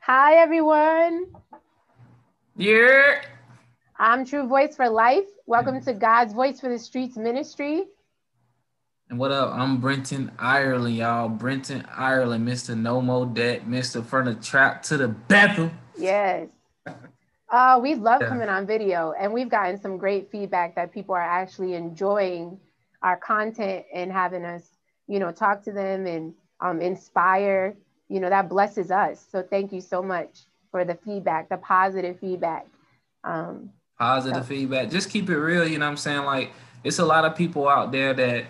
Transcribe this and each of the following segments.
Hi, everyone. Yeah. I'm True Voice for Life. Welcome to God's Voice for the Streets Ministry. And what up? I'm Brentton Ireland, y'all. Brentton Ireland, Mr. No More Debt, Mr. From the Trap to the Bethel. Yes. Uh, we love Yeah. coming on video, and we've gotten some great feedback that people are actually enjoying our content and having us, you know, talk to them and um, inspire. You know, that blesses us. So thank you so much for the feedback, the positive feedback. Um, Positive Yeah. feedback. Just keep it real, you know what I'm saying? Like it's a lot of people out there that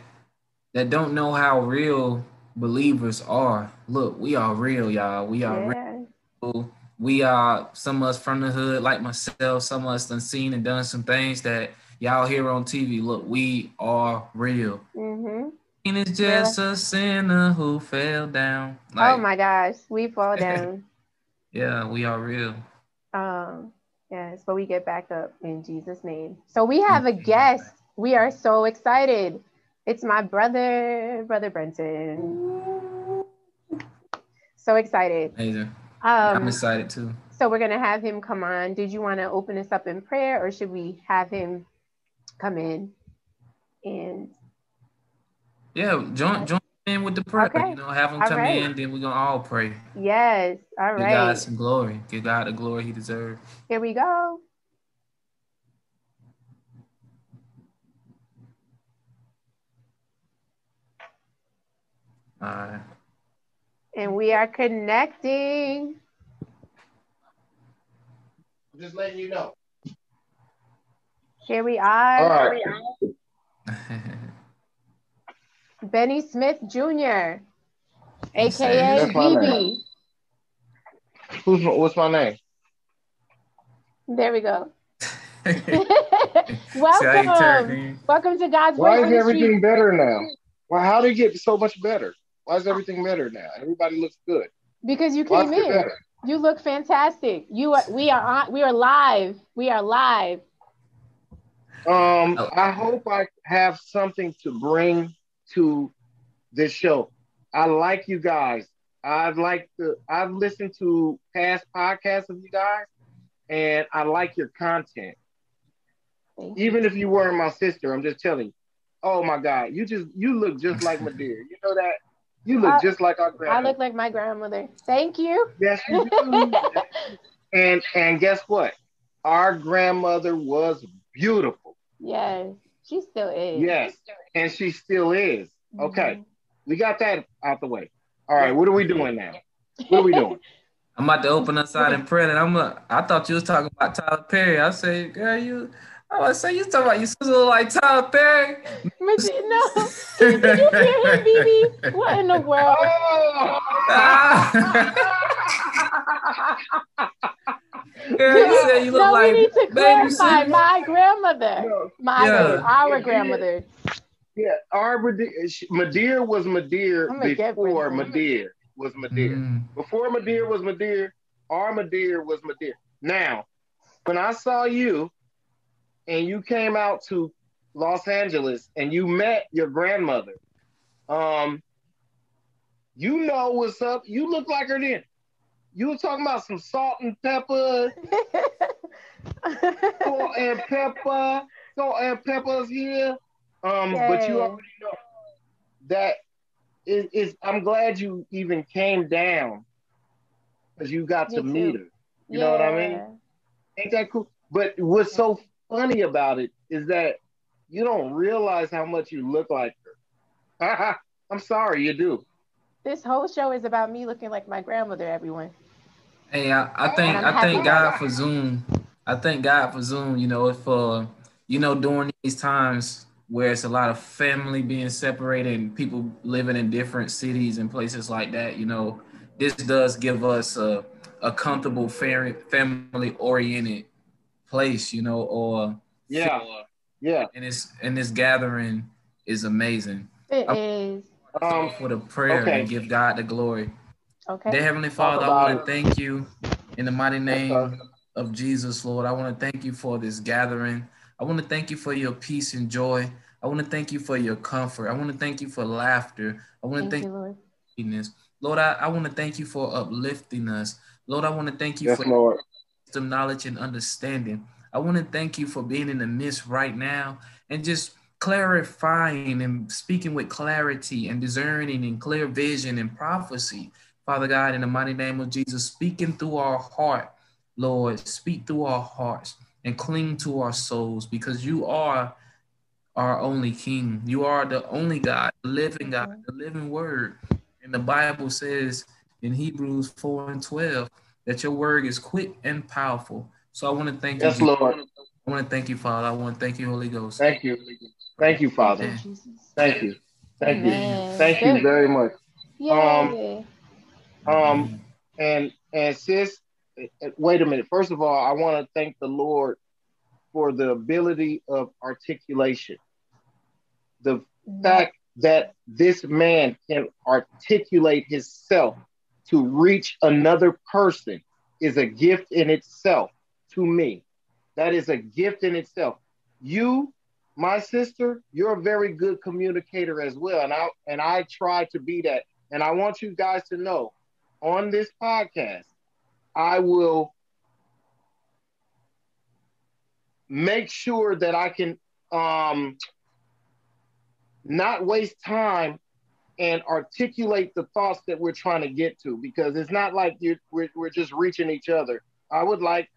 that don't know how real believers are. Look, we are real, y'all. We are real. yeah. we are some of us from the hood, like myself, some of us done seen and done some things that y'all hear on TV. Look, we are real. hmm And it's just a sinner who fell down. oh my gosh, we fall down. yeah, we are real. Um, yes, but we get back up in Jesus' name. So we have a guest. We are so excited. It's my brother, brother Brentton. So excited. Amazing. I'm Um, excited too. so we're gonna have him come on. Did you want to open us up in prayer, or should we have him come in? And Yeah, join join in with the prayer. Okay. You know, have them All come right. in, then we're gonna all pray. yes, all Give God some glory. Give God the glory he deserves. here we go. All right. And we are connecting. I'm just letting you know. Here we are. All Here we are. Bennie Smith Jr., aka BB. Who's my, what's my name? There we go. See how you turned Welcome. in? Welcome to God's Way. Why is everything Street. better now? Well, how did it get so much better? Why is everything better now? Everybody looks good. Because you came is in. You look fantastic. You are we are on we are live. We are live. Um, Oh. I hope I have something to bring to this show. I like you guys. I've like the I've listened to past podcasts of you guys, and I like your content. You. Even if you weren't my sister, I'm just telling you. Oh my God, you just you look just like my dear. You know that? You look Uh, just like our grandmother. I look like my grandmother. Thank you. Yes, you do. and and guess what? Our grandmother was beautiful. yes, she still is. Yes, and she still is. Mhm. Okay, we got that out the way. All right, what are we doing now? What are we doing? I'm about to open us out in prayer, and I'm. A, I thought you was talking about Tyler Perry. I say, girl, you. I was say you talking about you sister look like Tyler Perry. But you- no. Did you hear him, BB? What in the world? girl, you said you look no, like we need to baby clarify my grandmother. No, My Yeah. our Yeah. grandmother. yeah, our Madeir, was Madeir I'm gonna get before Brentton. Madeir was Madeir. Mm. Before Madeir was Madeir, our Madeir was Madeir. Now, when I saw you and you came out to Los Angeles and you met your grandmother, um, you know what's up. You look like her then. You were talking about some salt and pepper, salt and pepper, salt and peppers here. Um, but you already know that is, is I'm glad you even came down because you got to Me meet her. You know what I mean? Yeah. Ain't that cool? But what's so funny about it is that you don't realize how much you look like her. I'm sorry, you do. This whole show is about me looking like my grandmother, everyone. Hey, I, I think I'm thank God for Zoom. I thank God for Zoom. You know, for you know during these times where it's a lot of family being separated and people living in different cities and places like that. You know, this does give us a a comfortable, family oriented place. You know, or Yeah. Yeah. and this and this gathering is amazing. It I'm- is. Um, for the prayer okay. and give God the glory. Okay. Dear Heavenly Father, I want to thank you in the mighty name of Jesus, Lord. I want to thank you for this gathering. I want to thank you for your peace and joy. I want to thank you for your comfort. I want to thank you for laughter. I want to Thank thank you, Lord. for happiness. Lord, I, I want to thank you for uplifting us. Lord, I want to thank you yes, for Lord. wisdom, knowledge, and understanding. I want to thank you for being in the midst right now and just clarifying and speaking with clarity and discerning and clear vision and prophecy. Father God, in the mighty name of Jesus, speaking through our heart, Lord, speak through our hearts and cling to our souls because you are our only King. You are the only God, the living God, the living word. And the Bible says in Hebrews 4 and 12 that your word is quick and powerful. So I want to thank yes, you. Yes, Lord. I want to thank you, Father. I want to thank you, Holy Ghost. Thank you. Thank you, Father. Amen. Thank you. Thank you. Thank you very much. Yay. Um, Um, and and sis, wait a minute. First of all, I want to thank the Lord for the ability of articulation. The fact that this man can articulate himself to reach another person is a gift in itself to me. That is a gift in itself. You, my sister, you're a very good communicator as well. And I and I try to be that. And I want you guys to know on this podcast, I will make sure that I can um, not waste time and articulate the thoughts that we're trying to get to because it's not like we're, we're just reaching each other. I would like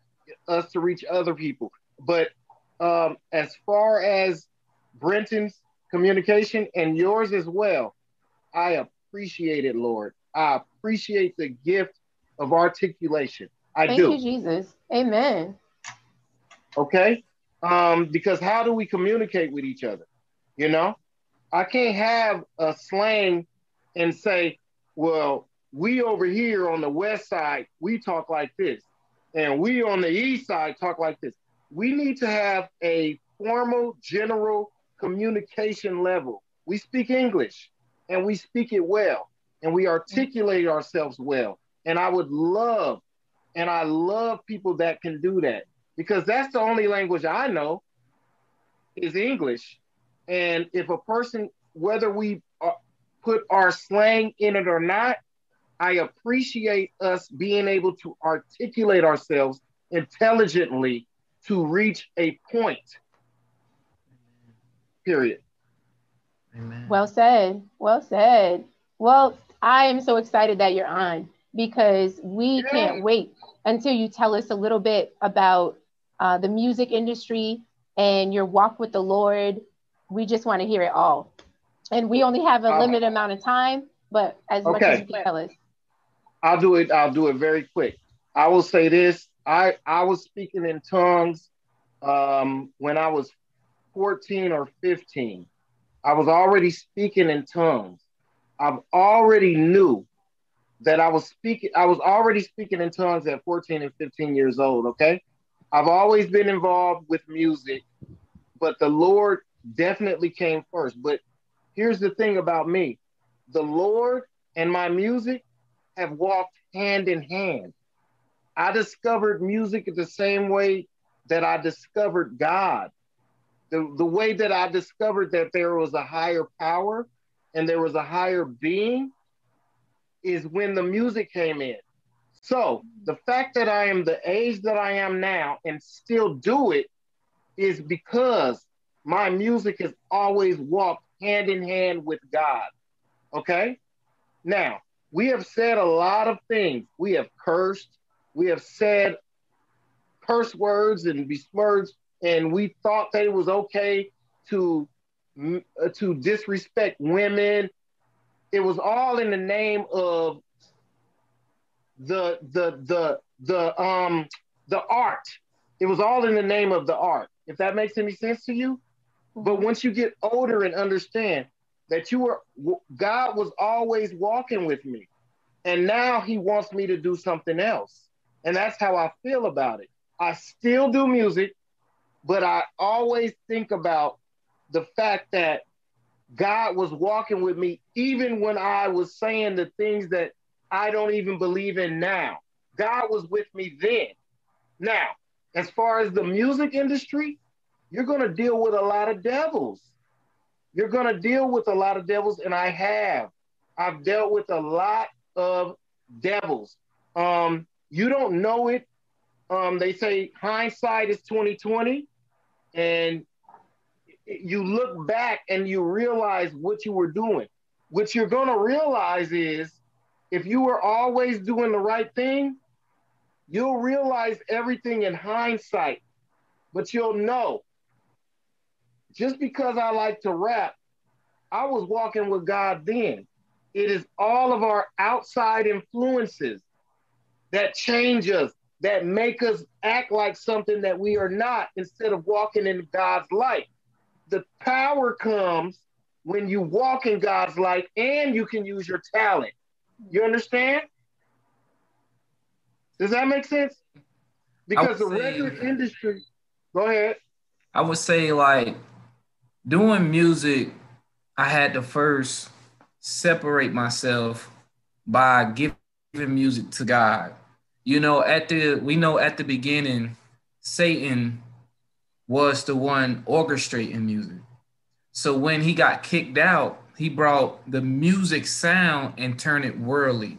us to reach other people. But um, as far as Brentton's communication and yours as well, I appreciate it, Lord. I appreciate the gift of articulation. I Thank do. you, Jesus. Amen. Okay. Um, because how do we communicate with each other? You know, I can't have a slang and say, well, we over here on the west side, we talk like this, and we on the east side talk like this. We need to have a formal, general communication level. We speak English and we speak it well and we articulate ourselves well. And I would love, and I love people that can do that because that's the only language I know is English. And if a person, whether we put our slang in it or not, I appreciate us being able to articulate ourselves intelligently to reach a point. Period. Amen. Well said. Well said. Well, I am so excited that you're on because we can't wait until you tell us a little bit about uh, the music industry and your walk with the Lord. We just want to hear it all. And we only have a Uh, limited amount of time, but as much as you can tell us. I'll do it. I'll do it very quick. I will say this. I I was speaking in tongues um, when I was 14 or 15. I was already speaking in tongues. I've already knew that I was speaking. I was already speaking in tongues at 14 and 15 years old. Okay, I've always been involved with music, but the Lord definitely came first. But here's the thing about me: the Lord and my music have walked hand in hand. I discovered music the same way that I discovered God. The, the way that I discovered that there was a higher power and there was a higher being is when the music came in. So the fact that I am the age that I am now and still do it is because my music has always walked hand in hand with God. Okay? Now, we have said a lot of things. We have cursed. We have said curse words and besmirched, and we thought that it was okay to to disrespect women. It was all in the name of the the the the um the art. It was all in the name of the art. If that makes any sense to you. But once you get older and understand that you were God was always walking with me. And now he wants me to do something else. And that's how I feel about it. I still do music, but I always think about the fact that God was walking with me even when I was saying the things that I don't even believe in now. God was with me then. Now, as far as the music industry, you're going to deal with a lot of devils. You're going to deal with a lot of devils, and I have. I've dealt with a lot of devils. Um, you don't know it. Um, they say hindsight is 2020, and you look back and you realize what you were doing. What you're gonna realize is if you were always doing the right thing, you'll realize everything in hindsight, but you'll know. Just because I like to rap, I was walking with God then. It is all of our outside influences that change us, that make us act like something that we are not instead of walking in God's light. The power comes when you walk in God's light and you can use your talent. You understand? Does that make sense? Because the record industry, go ahead. I would say like doing music, I had to first separate myself by giving music to God. You know, at the we know at the beginning, Satan was the one orchestrating music. So when he got kicked out, he brought the music sound and turned it worldly.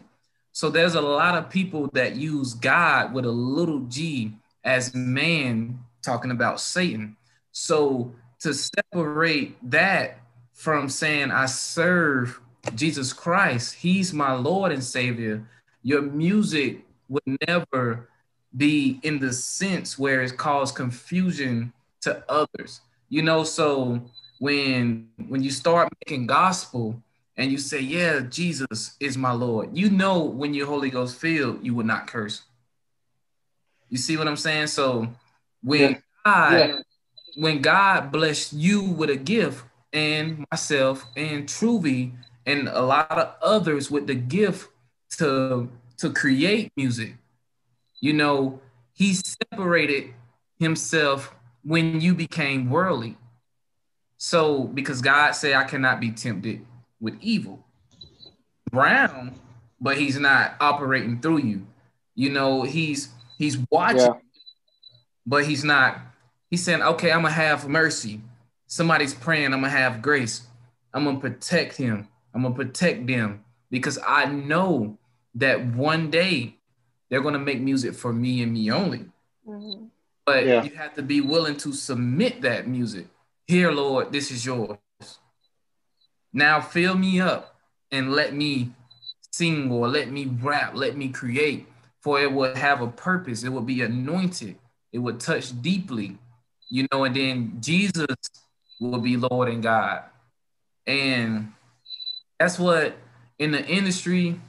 So there's a lot of people that use God with a little g as man talking about Satan. So to separate that from saying I serve Jesus Christ, he's my Lord and Savior, your music would never be in the sense where it caused confusion to others. You know, so when when you start making gospel and you say, Yeah, Jesus is my Lord, you know when you're Holy Ghost filled, you will not curse. You see what I'm saying? So when yeah. God yeah. when God blessed you with a gift and myself and Truvy and a lot of others with the gift to to create music, you know, he separated himself when you became worldly. So because God said I cannot be tempted with evil. Brown, but he's not operating through you. You know, he's he's watching, yeah. but he's not. He's saying, okay, I'm gonna have mercy. Somebody's praying, I'm gonna have grace. I'm gonna protect him. I'm gonna protect them because I know that one day they're gonna make music for me and me only. Mm-hmm. But yeah. you have to be willing to submit that music. Here, Lord, this is yours. Now fill me up and let me sing or let me rap, let me create, for it will have a purpose. It will be anointed. It will touch deeply, you know, and then Jesus will be Lord and God. And that's what in the industry,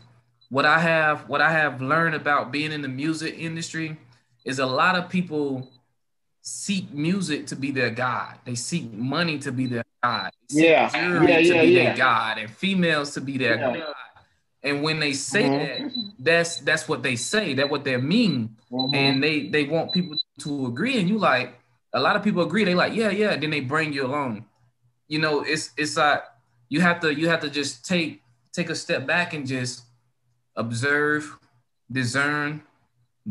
what I have, what I have learned about being in the music industry is a lot of people seek music to be their God. They seek money to be their God. Yeah. Yeah, yeah, yeah. their God and females to be their yeah. God. And when they say mm-hmm. that, that's that's what they say. That's what they mean. Mm-hmm. And they they want people to agree. And you like a lot of people agree. They like, yeah, yeah. Then they bring you along. You know, it's it's like you have to you have to just take take a step back and just observe, discern,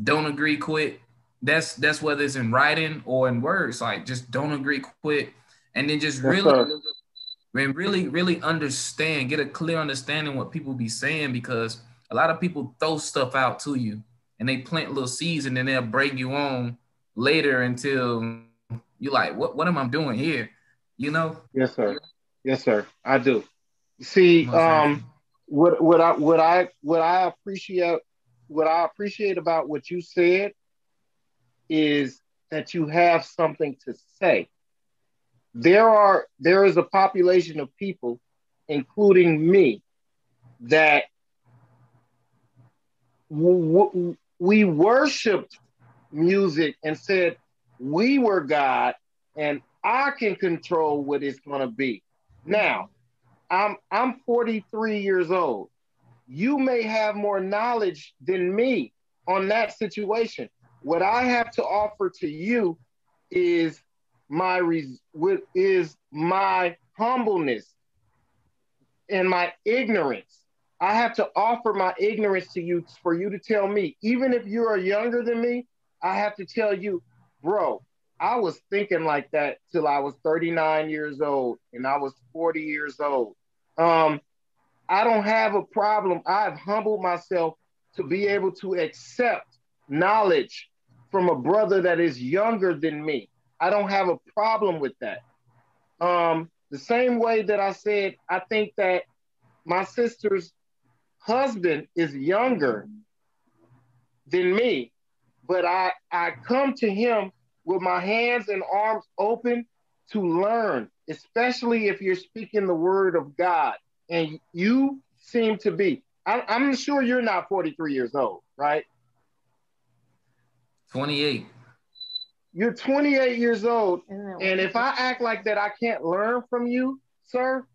don't agree, quit. That's that's whether it's in writing or in words. Like just don't agree, quit. And then just really and really really understand get a clear understanding what people be saying because a lot of people throw stuff out to you and they plant little seeds and then they'll break you on later until you're like what what am i doing here? You know? Yes sir. Yes sir. I do. See um what what i what i what i appreciate what i appreciate about what you said is that you have something to say there are there is a population of people, including me, that w- we worshipped music and said we were God and I can control what it's going to be. Now, I'm I'm 43 years old. You may have more knowledge than me on that situation. What I have to offer to you is my res- is my humbleness and my ignorance. I have to offer my ignorance to you for you to tell me, even if you are younger than me, I have to tell you, bro, I was thinking like that till I was 39 years old and I was 40 years old. Um, I don't have a problem. I've humbled myself to be able to accept knowledge from a brother that is younger than me. I don't have a problem with that. Um, the same way that I said, I think that my sister's husband is younger than me, but I, I come to him with my hands and arms open to learn, especially if you're speaking the word of God. And you seem to be. I, I'm sure you're not 43 years old, right? 28. You're 28 years old. And if I act like that, I can't learn from you, sir,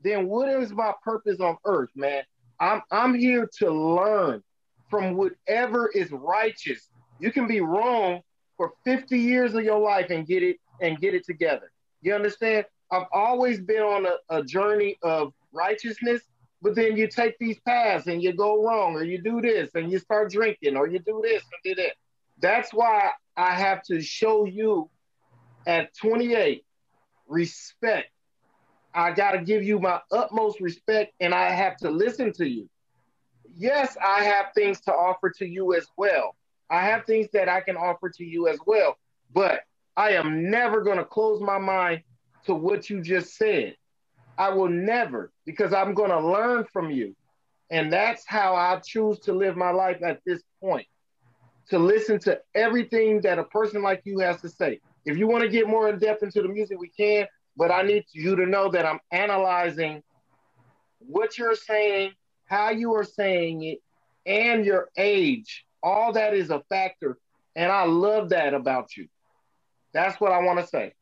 then what is my purpose on earth, man? I'm, I'm here to learn from whatever is righteous. You can be wrong for 50 years of your life and get it and get it together. You understand? I've always been on a, a journey of righteousness but then you take these paths and you go wrong, or you do this and you start drinking, or you do this and do that. That's why I have to show you at 28 respect. I got to give you my utmost respect and I have to listen to you. Yes, I have things to offer to you as well. I have things that I can offer to you as well, but I am never going to close my mind to what you just said. I will never, because I'm going to learn from you. And that's how I choose to live my life at this point to listen to everything that a person like you has to say. If you want to get more in depth into the music, we can, but I need you to know that I'm analyzing what you're saying, how you are saying it, and your age. All that is a factor. And I love that about you. That's what I want to say.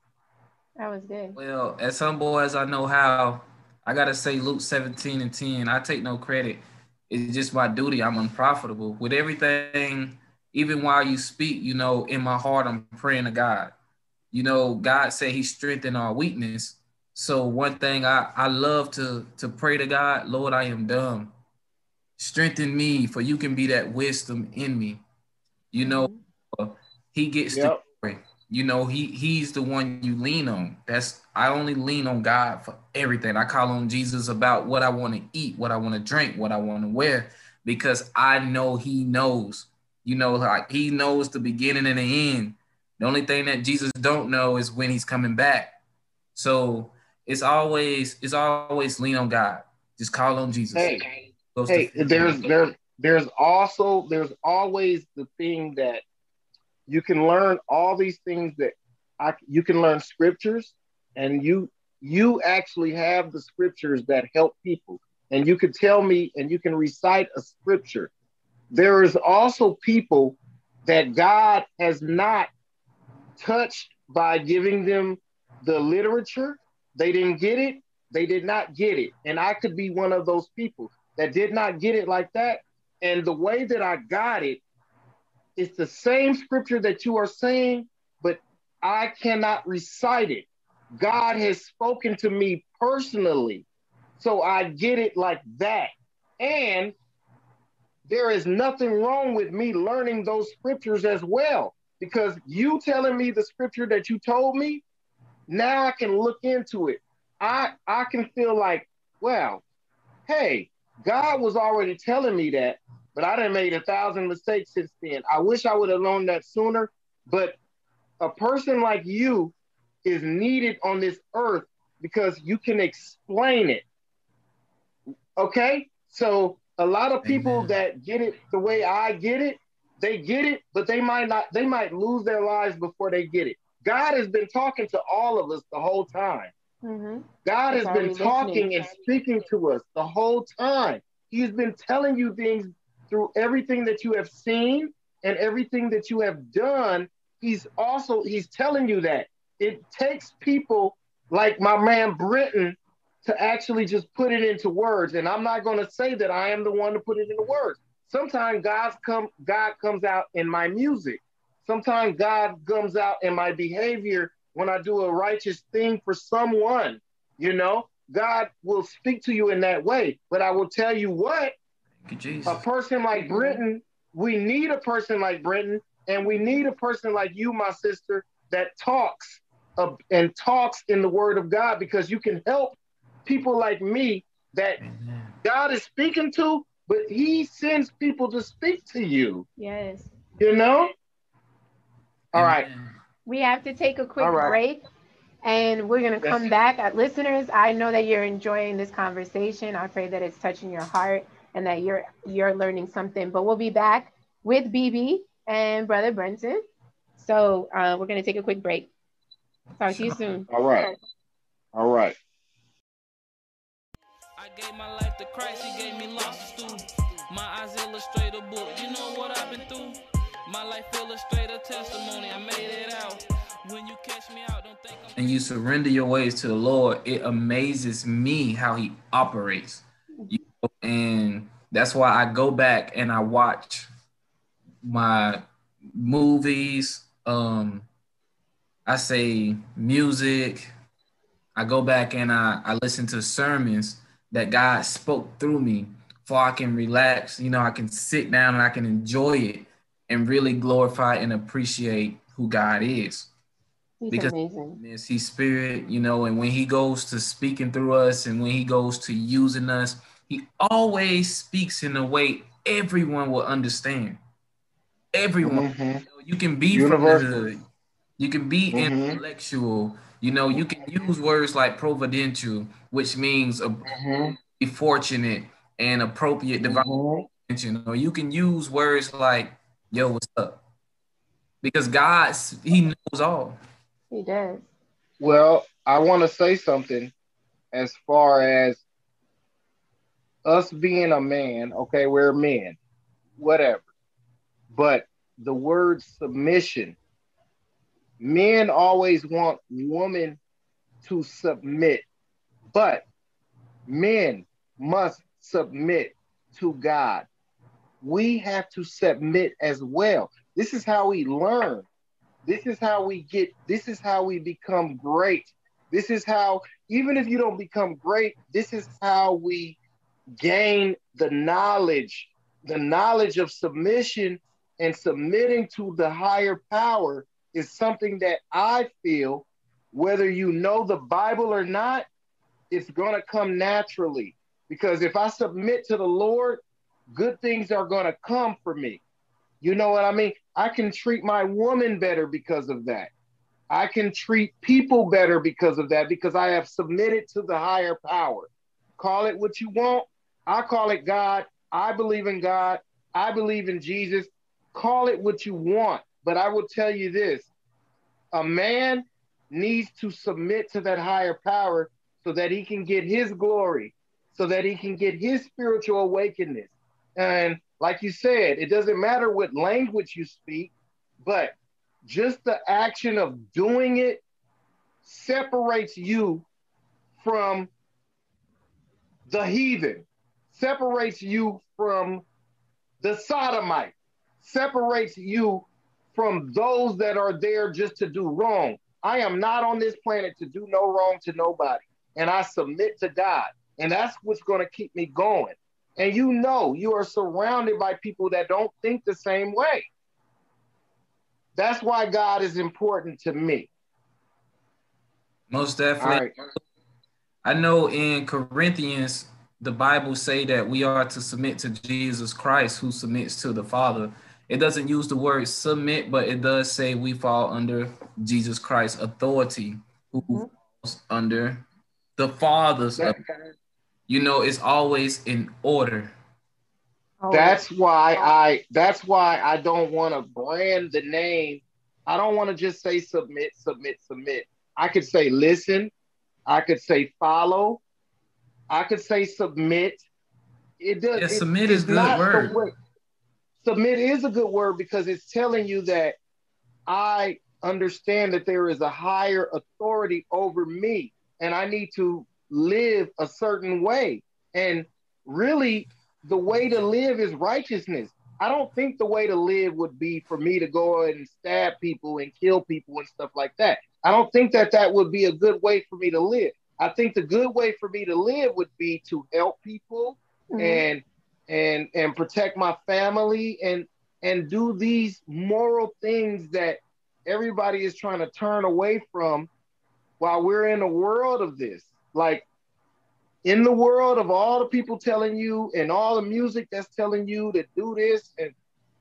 That was good. Well, as humble as I know how, I gotta say Luke 17 and 10. I take no credit. It's just my duty. I'm unprofitable. With everything, even while you speak, you know, in my heart, I'm praying to God. You know, God said He strengthened our weakness. So one thing I, I love to to pray to God, Lord, I am dumb. Strengthen me, for you can be that wisdom in me. You know. He gets yep. to you know, he he's the one you lean on. That's I only lean on God for everything. I call on Jesus about what I want to eat, what I want to drink, what I want to wear, because I know he knows. You know, like he knows the beginning and the end. The only thing that Jesus don't know is when he's coming back. So it's always it's always lean on God. Just call on Jesus. Hey, hey there's there's there's also there's always the thing that you can learn all these things that I, you can learn scriptures and you you actually have the scriptures that help people and you can tell me and you can recite a scripture there is also people that god has not touched by giving them the literature they didn't get it they did not get it and i could be one of those people that did not get it like that and the way that i got it it's the same scripture that you are saying, but I cannot recite it. God has spoken to me personally. So I get it like that. And there is nothing wrong with me learning those scriptures as well. Because you telling me the scripture that you told me, now I can look into it. I I can feel like, well, hey, God was already telling me that but I done made a thousand mistakes since then. I wish I would have learned that sooner, but a person like you is needed on this earth because you can explain it. Okay? So a lot of people Amen. that get it the way I get it, they get it, but they might not, they might lose their lives before they get it. God has been talking to all of us the whole time. Mm-hmm. God has been talking and speaking to us the whole time. He's been telling you things through everything that you have seen and everything that you have done, he's also he's telling you that it takes people like my man Brentton to actually just put it into words. And I'm not going to say that I am the one to put it into words. Sometimes God's come God comes out in my music. Sometimes God comes out in my behavior when I do a righteous thing for someone. You know, God will speak to you in that way. But I will tell you what, a person like Brentton, we need a person like Brentton, and we need a person like you, my sister, that talks uh, and talks in the Word of God because you can help people like me that Amen. God is speaking to, but He sends people to speak to you. Yes. You know? All right. We have to take a quick right. break and we're going to come back. At listeners, I know that you're enjoying this conversation. I pray that it's touching your heart and that you're you're learning something. But we'll be back with BB and Brother Brentton. So uh, we're going to take a quick break. Talk to you soon. All right. All right. I gave my life to Christ, he gave me lost to My eyes illustrate a book. You know what I've been through? My life illustrate a testimony. I made it out. When you catch me out, don't think I'm and you surrender your ways to the Lord, it amazes me how he operates. And that's why I go back and I watch my movies, um, I say music. I go back and I, I listen to sermons that God spoke through me for I can relax. You know, I can sit down and I can enjoy it and really glorify and appreciate who God is. He's because amazing. Spirit, you know, and when he goes to speaking through us and when he goes to using us, he always speaks in a way everyone will understand. Everyone. Mm-hmm. You, know, you, can be Universal. from the hood. You can be mm-hmm. intellectual. You know, you can use words like providential, which means a, mm-hmm. be fortunate and appropriate divine mm-hmm. Or you can use words like, yo, what's up? Because God, He knows all. He does. Well, I want to say something as far as us being a man, okay, we're men, whatever. But the word submission, men always want women to submit, but men must submit to God. We have to submit as well. This is how we learn. This is how we get, this is how we become great. This is how, even if you don't become great, this is how we gain the knowledge, the knowledge of submission and submitting to the higher power is something that I feel, whether you know the Bible or not, it's going to come naturally. Because if I submit to the Lord, good things are going to come for me. You know what I mean? I can treat my woman better because of that. I can treat people better because of that, because I have submitted to the higher power. Call it what you want. I call it God. I believe in God. I believe in Jesus. Call it what you want. But I will tell you this a man needs to submit to that higher power so that he can get his glory, so that he can get his spiritual awakeness. And like you said, it doesn't matter what language you speak, but just the action of doing it separates you from the heathen, separates you from the sodomite, separates you from those that are there just to do wrong. I am not on this planet to do no wrong to nobody. And I submit to God. And that's what's going to keep me going. And you know, you are surrounded by people that don't think the same way. That's why God is important to me. Most definitely. Right. I know in Corinthians, the Bible say that we are to submit to Jesus Christ, who submits to the Father. It doesn't use the word submit, but it does say we fall under Jesus Christ's authority, who mm-hmm. falls under the Father's. You know, it's always in order. That's why I. That's why I don't want to brand the name. I don't want to just say submit, submit, submit. I could say listen. I could say follow. I could say submit. It does. Yeah, it, submit is good word. Submit is a good word because it's telling you that I understand that there is a higher authority over me, and I need to live a certain way. And really, the way to live is righteousness. I don't think the way to live would be for me to go and stab people and kill people and stuff like that. I don't think that that would be a good way for me to live. I think the good way for me to live would be to help people mm-hmm. and and and protect my family and and do these moral things that everybody is trying to turn away from while we're in a world of this. Like in the world of all the people telling you and all the music that's telling you to do this and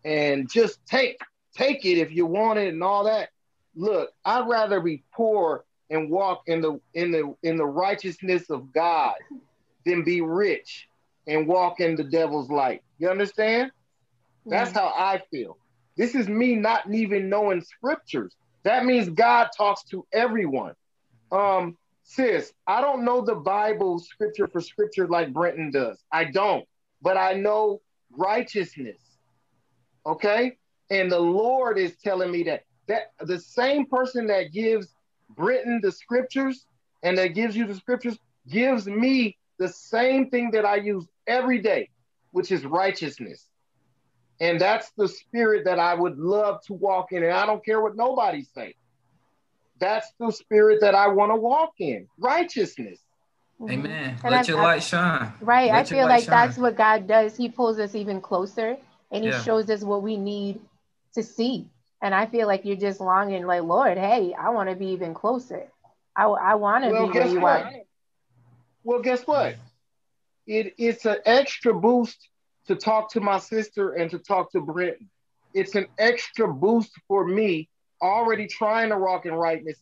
and just take take it if you want it and all that. Look, I'd rather be poor and walk in the in the in the righteousness of God than be rich and walk in the devil's light. You understand? That's how I feel. This is me not even knowing scriptures. That means God talks to everyone. Um, sis, I don't know the Bible scripture for scripture like Brentton does. I don't, but I know righteousness. Okay? And the Lord is telling me that that the same person that gives Brentton the scriptures and that gives you the scriptures gives me the same thing that I use every day, which is righteousness. And that's the spirit that I would love to walk in. And I don't care what nobody say. That's the spirit that I want to walk in. Righteousness. Mm-hmm. Amen. And Let I- your I- light shine. Right. I Let your feel light like that's what God does. He pulls us even closer and he Yeah. shows us what we need to see. And I feel like you're just longing, like, Lord, hey, I want to be even closer. I, I want to Well, be where you what? are. Well, guess what? It, it's an extra boost to talk to my sister and to talk to Brentton. It's an extra boost for me already trying to rock in rightness,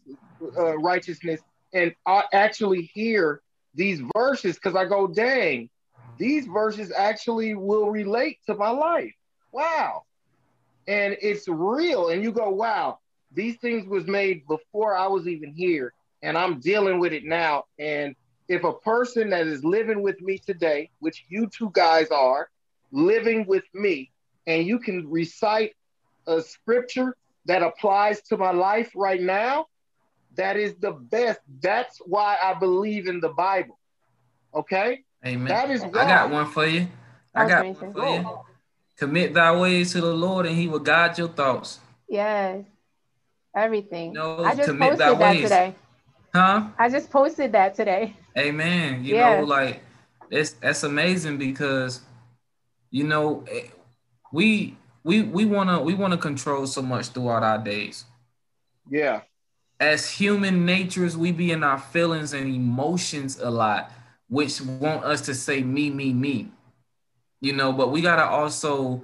uh, righteousness and I actually hear these verses because I go, dang, these verses actually will relate to my life. Wow. And it's real. And you go, wow, these things was made before I was even here. And I'm dealing with it now. And if a person that is living with me today, which you two guys are, living with me, and you can recite a scripture that applies to my life right now, that is the best. That's why I believe in the Bible. Okay? Amen. That is I got one for you. I got was one for you. Commit thy ways to the Lord, and He will guide your thoughts. Yes. Everything. No, I just commit thy posted that ways. today. Huh? I just posted that today. Amen. You Yeah. know, like it's that's amazing because you know we we we wanna we wanna control so much throughout our days. Yeah. As human natures, we be in our feelings and emotions a lot, which want us to say me, me, me. You know, but we gotta also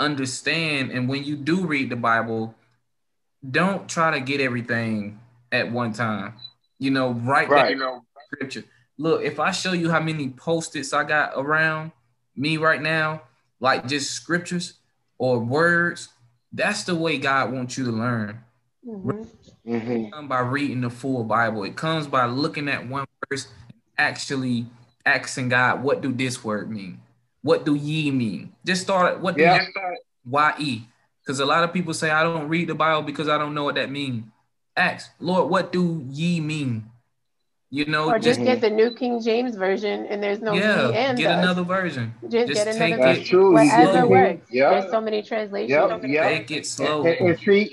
understand, and when you do read the Bible, don't try to get everything at one time. You know, write Right. down scripture. Look, if I show you how many post-its I got around me right now, like just scriptures or words, that's the way God wants you to learn. Mhm. Mm-hmm. Come by reading the full Bible. It comes by looking at one verse, actually asking God, what do this word mean? What do ye mean? Just start. What do Yeah. ye why e? Because a lot of people say I don't read the Bible because I don't know what that means. Ask, Lord, what do ye mean? You know, Or just just get the New King James version and there's no yeah, ye and get us. another version. Just, just get another take version. That's true. You slow. get Whatever works. Yep. There's so many translations. Yep. Yep. Take it slow. And, and treat,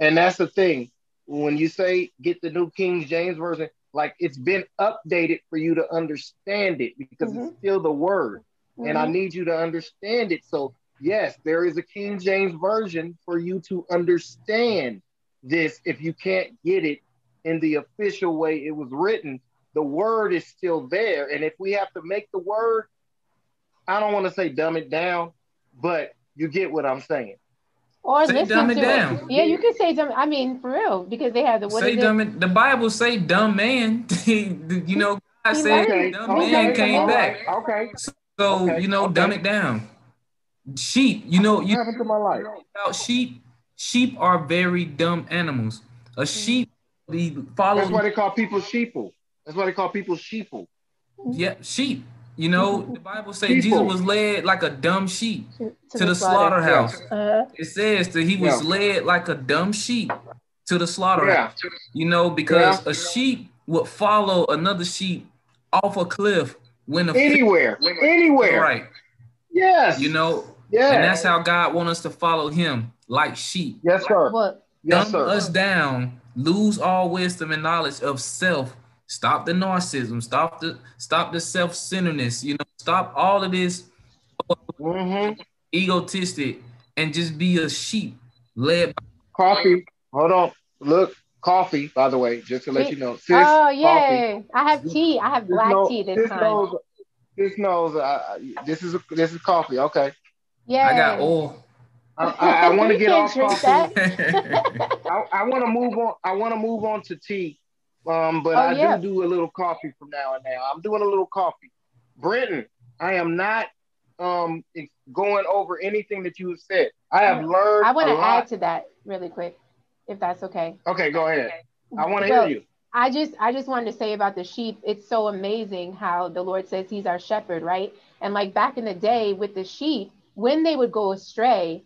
and that's the thing. When you say get the New King James version, like it's been updated for you to understand it because Mhm. it's still the word, and I Mhm. need you to understand it. So yes, there is a King James version for you to understand this. If you can't get it in the official way it was written, the word is still there, and if we have to make the word, I don't want to say dumb it down, but you get what I'm saying. Or Say listen dumb it to down. it. Yeah, you can say dumb. I mean, for real, because they have the what say is dumb it? it. The Bible say dumb man. you know, God He said learned- dumb he man learned came from back. Okay. So Okay, you know, okay. dumb it down. Sheep, you know, What you happened to my life? know about sheep. Sheep are very dumb animals. A sheep be follow. That's why they call people sheeple. That's why they call people sheeple. Yeah, sheep. You know, the Bible say People. Jesus was led like a dumb sheep To, to, the, slaughterhouse. Uh, It says that he was Yeah. led like a dumb sheep to the slaughterhouse. Yeah. You know, because Yeah. a sheep would follow another sheep off a cliff when the Anywhere. Anywhere. right. Yes. You know, Yes. and that's how God wants us to follow Him like sheep. Yes, sir. what? Yes, Dumb sir. us down, lose all wisdom and knowledge of self. Stop the narcissism. Stop the stop the self-centeredness. You know, stop all of this Mm-hmm. egotistic and just be a sheep led by Coffee. Hold on. Look, coffee. By the way, just to let you know, sis. oh Coffee. yeah, I have tea. I have black know- tea this this time. knows. This knows. Uh, this is this is coffee. Okay. Yeah. I got oil. I, I, I want to get can't off drink coffee. that. I, I want to move on. I want to move on to tea. Um, but Oh, I yeah. do do a little coffee from now and now. I'm doing a little coffee. Brentton, I am not um going over anything that you have said. I have learned. I want to add to that really quick, if that's okay. Okay, go ahead. I want to Well, hear you. I just I just wanted to say about the sheep, it's so amazing how the Lord says he's our shepherd, right? And like back in the day with the sheep, when they would go astray,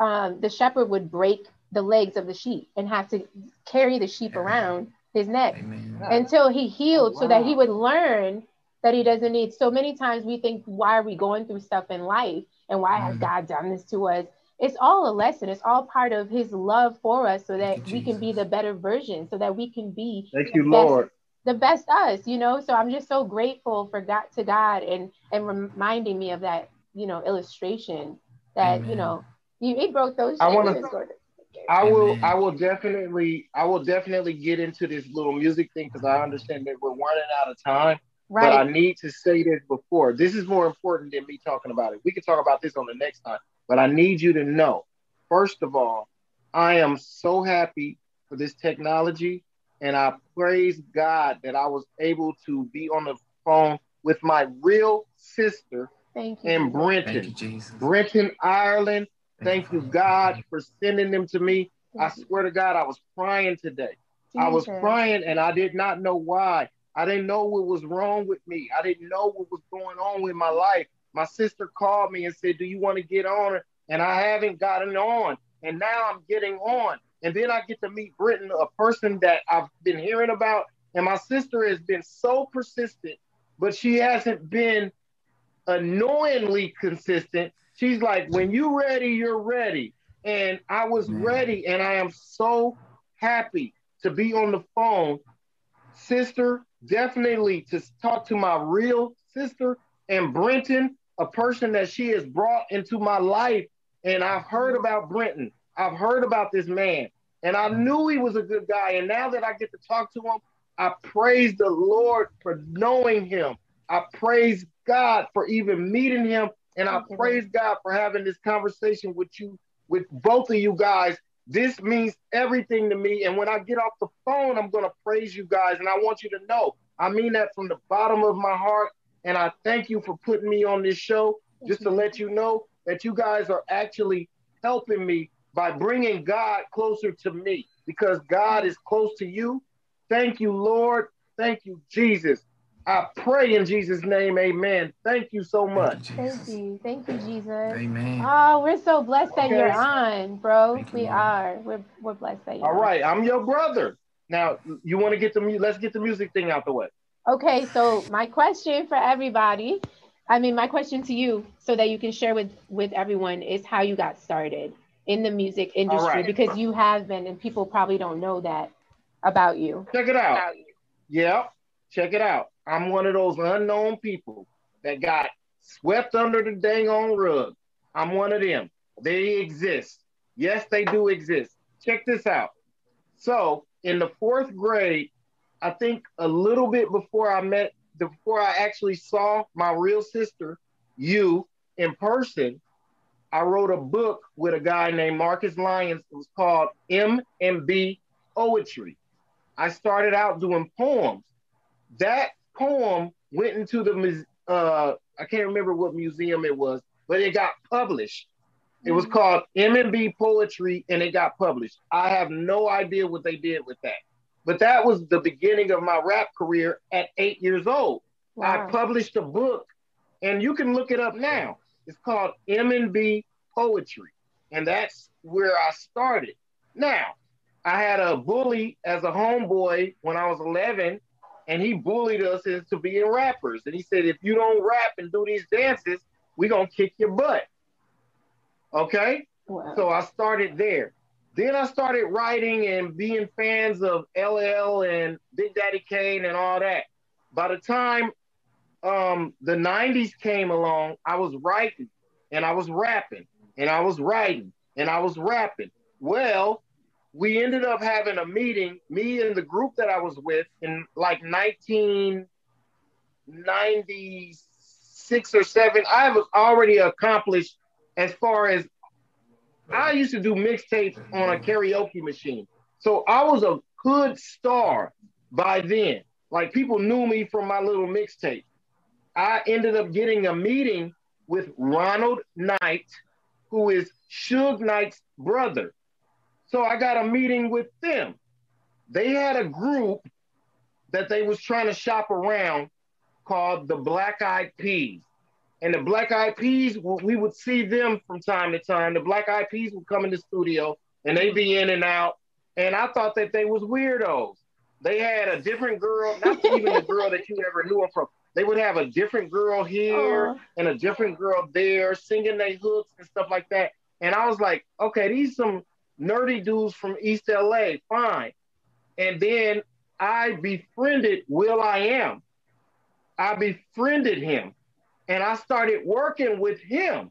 um, the shepherd would break the legs of the sheep and have to carry the sheep around his neck Amen. until he healed so that he would learn that he doesn't need. So many times we think why are we going through stuff in life? And why has Mhm. god done this to us? It's all a lesson. It's all part of his love for us so that we can be the better version so that we can be Thank you, best- Lord. the best us you know? So i'm just so grateful for god to god and and reminding me of that you know illustration that you know you it broke those I wanna- I will. I will definitely. I will definitely get into this little music thing because I understand that we're running out of time. Right. But I need to say this before. This is more important than me talking about it. We can talk about this on the next time. But I need you to know, first of all, I am so happy for this technology. And I praise God that I was able to be on the phone with my real sister thank you in Jesus. Brentton. Thank you, Jesus. Brentton, Ireland. Thank you, Father. God, for sending them to me. I Thank you, swear to God, I was crying today. I was Jesus. crying and I did not know why. I didn't know what was wrong with me. I didn't know what was going on with my life. My sister called me and said, Do you want to get on? And I haven't gotten on. And now I'm getting on. And then I get to meet Brentton, a person that I've been hearing about. And my sister has been so persistent, but she hasn't been annoyingly consistent. She's like, When you ready, you're ready. And I was Man. ready. And I am so happy to be on the phone, sister, definitely to talk to my real sister and Brentton, a person that she has brought into my life. And I've heard about Brentton. I've heard about this man. And I knew he was a good guy. And now that I get to talk to him, I praise the Lord for knowing him. I praise God for even meeting him. And I you, praise God for having this conversation with you, with both of you guys. This means everything to me. And when I get off the phone, I'm going to praise you guys. And I want you to know, I mean that from the bottom of my heart. And I thank you for putting me on this show just to let you know that you guys are actually helping me by bringing God closer to me because God is close to you. Thank you, Lord. Thank you, Jesus. I pray in Jesus' name, amen. Thank you so much. Thank you, Thank Jesus. you. Jesus. Amen. Oh, we're so blessed that Okay. you're on, bro. Thank you, we Lord. are. We're we're blessed that you're All right, I'm your brother. Now, you want to get the mu- let's get the music thing out the way. Okay, so my question for everybody, I mean my question to you so that you can share with with everyone is how you got started in the music industry right. because you have been and people probably don't know that about you. Check it out. Yeah, check it out. I'm one of those unknown people that got swept under the dang on rug. I'm one of them. They exist. Yes, they do exist. Check this out. So, in the fourth grade, I think a little bit before I met, before I actually saw my real sister, you, in person, I wrote a book with a guy named Marcus Lyons. It was called M and B Poetry. I started out doing poems. That poem went into the uh, I can't remember what museum it was, but it got published. It was called M&B Poetry, and it got published. I have no idea what they did with that, but that was the beginning of my rap career at eight years old. I published a book, and you can look it up now. It's called M&B Poetry, and that's where I started. Now, I had a bully as a homeboy when I was 11, and he bullied us into being rappers. And he said, if you don't rap and do these dances, we gonna kick your butt. Okay? Wow. So I started there. Then I started writing and being fans of LL and Big Daddy Kane and all that. By the time um, the 90s came along, I was writing and I was rapping and I was writing and I was rapping. Well, we ended up having a meeting, me and the group that I was with in like 1996 or seven. I was already accomplished as far as I used to do mixtapes on a karaoke machine. So I was a hood star by then. Like people knew me from my little mixtape. I ended up getting a meeting with Ronald Knight, who is Suge Knight's brother. So I got a meeting with them. They had a group that they was trying to shop around called the Black Eyed Peas. And the Black Eyed Peas, we would see them from time to time. The Black Eyed Peas would come in the studio and they'd be in and out. And I thought that they was weirdos. They had a different girl, not even the girl that you ever knew from. They would have a different girl here Aww. and a different girl there singing their hooks and stuff like that. And I was like, okay, these some nerdy dudes from East LA, fine. And then I befriended will.i.am. I befriended him and I started working with him.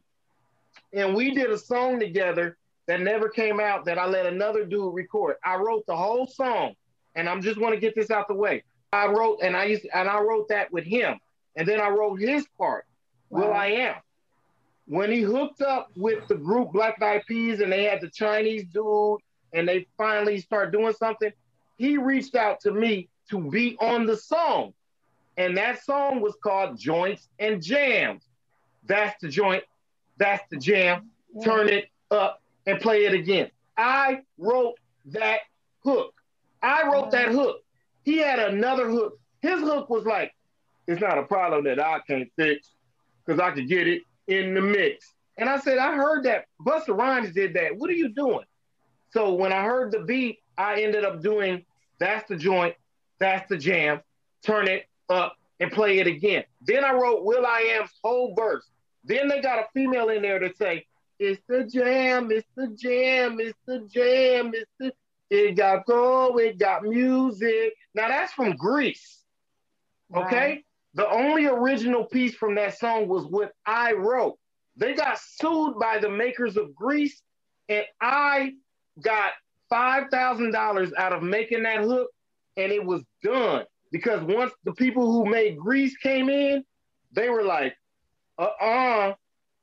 And we did a song together that never came out that I let another dude record. I wrote the whole song and I'm just want to get this out the way. I wrote and I used and I wrote that with him. And then I wrote his part, wow. will.i.am. When he hooked up with the group Black Eyed Peas and they had the Chinese dude and they finally start doing something, he reached out to me to be on the song. And that song was called Joints and Jams. That's the joint, that's the jam. Turn it up and play it again. I wrote that hook. I wrote that hook. He had another hook. His hook was like, it's not a problem that I can't fix because I could get it in the mix. And I said, I heard that Busta Rhymes did that. What are you doing? So when I heard the beat, I ended up doing that's the joint, that's the jam, turn it up and play it again. Then I wrote will.i.am's whole verse. Then they got a female in there to say, it's the jam, it's the jam, it's the jam, it's the it got go, it got music. Now that's from Grease. Okay? The only original piece from that song was what I wrote. They got sued by the makers of Grease, and I got $5,000 out of making that hook, and it was done. Because once the people who made Grease came in, they were like, uh uh-uh, uh,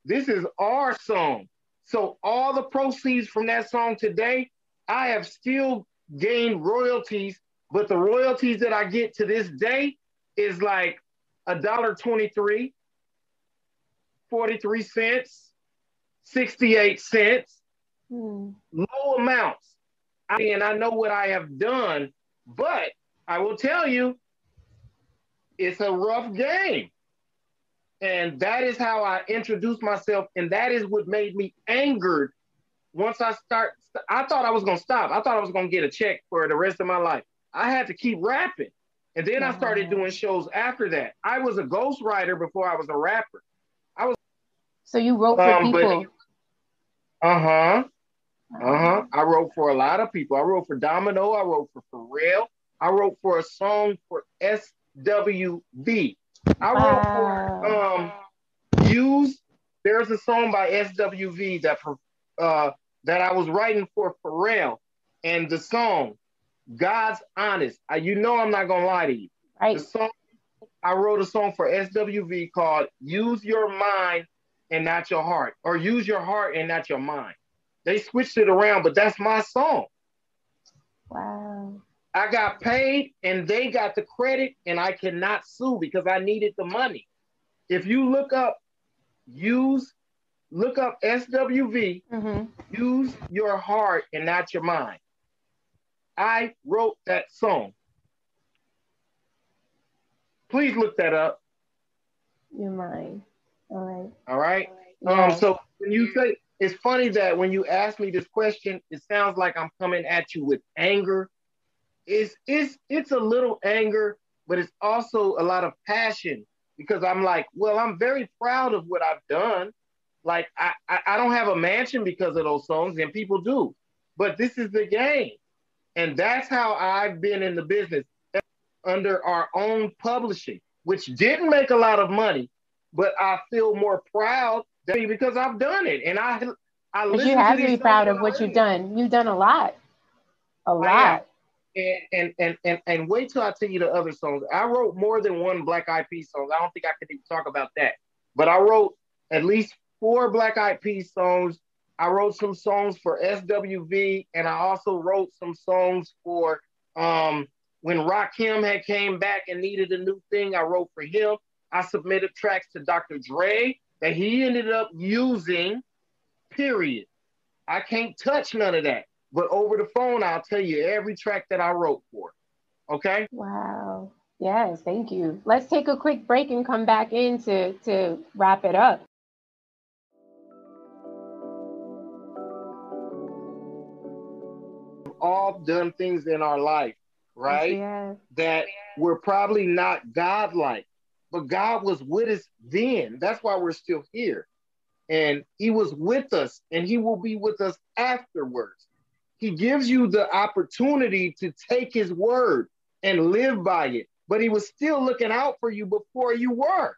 this is our song. So all the proceeds from that song today, I have still gained royalties, but the royalties that I get to this day is like a dollar 23, 43 cents, 68 cents, mm. low amounts. I mean, I know what I have done, but I will tell you, it's a rough game. And that is how I introduced myself. And that is what made me angered once I start. I thought I was going to stop. I thought I was going to get a check for the rest of my life. I had to keep rapping. And then I started doing shows after that. I was a ghostwriter before I was a rapper. I was. So you wrote for um, people. Uh huh. Uh huh. I wrote for a lot of people. I wrote for Domino. I wrote for Pharrell. I wrote for a song for SWV. I wrote for um Use. There's a song by SWV that uh that I was writing for Pharrell, and the song God's honest. I, you know I'm not gonna lie to you. Right. The song I wrote a song for SWV called "Use Your Mind and Not Your Heart," or "Use Your Heart and Not Your Mind." They switched it around, but that's my song. Wow. I got paid and they got the credit, and I cannot sue because I needed the money. If you look up, use, look up SWV, mm-hmm. use your heart and not your mind. I wrote that song. Please look that up. Your mind. All right. All right. Yeah. Um, so when you say it's funny that when you ask me this question, it sounds like I'm coming at you with anger. It's it's it's a little anger, but it's also a lot of passion because I'm like, well, I'm very proud of what I've done. Like I, I, I don't have a mansion because of those songs, and people do. But this is the game. And that's how I've been in the business under our own publishing, which didn't make a lot of money, but I feel more proud because I've done it. And I I you have to, to be proud of what you've done. You've done a lot. A lot. And, and and and and wait till I tell you the other songs. I wrote more than one Black Eyed Peas songs. I don't think I could even talk about that. But I wrote at least four Black Eyed Peas songs. I wrote some songs for SWV, and I also wrote some songs for um, when Rakim had came back and needed a new thing. I wrote for him. I submitted tracks to Dr. Dre that he ended up using. Period. I can't touch none of that. But over the phone, I'll tell you every track that I wrote for. Okay. Wow. Yes, thank you. Let's take a quick break and come back in to, to wrap it up. All done things in our life, right? Yeah. That we're probably not God-like, but God was with us then. That's why we're still here. And he was with us and he will be with us afterwards. He gives you the opportunity to take his word and live by it, but he was still looking out for you before you were.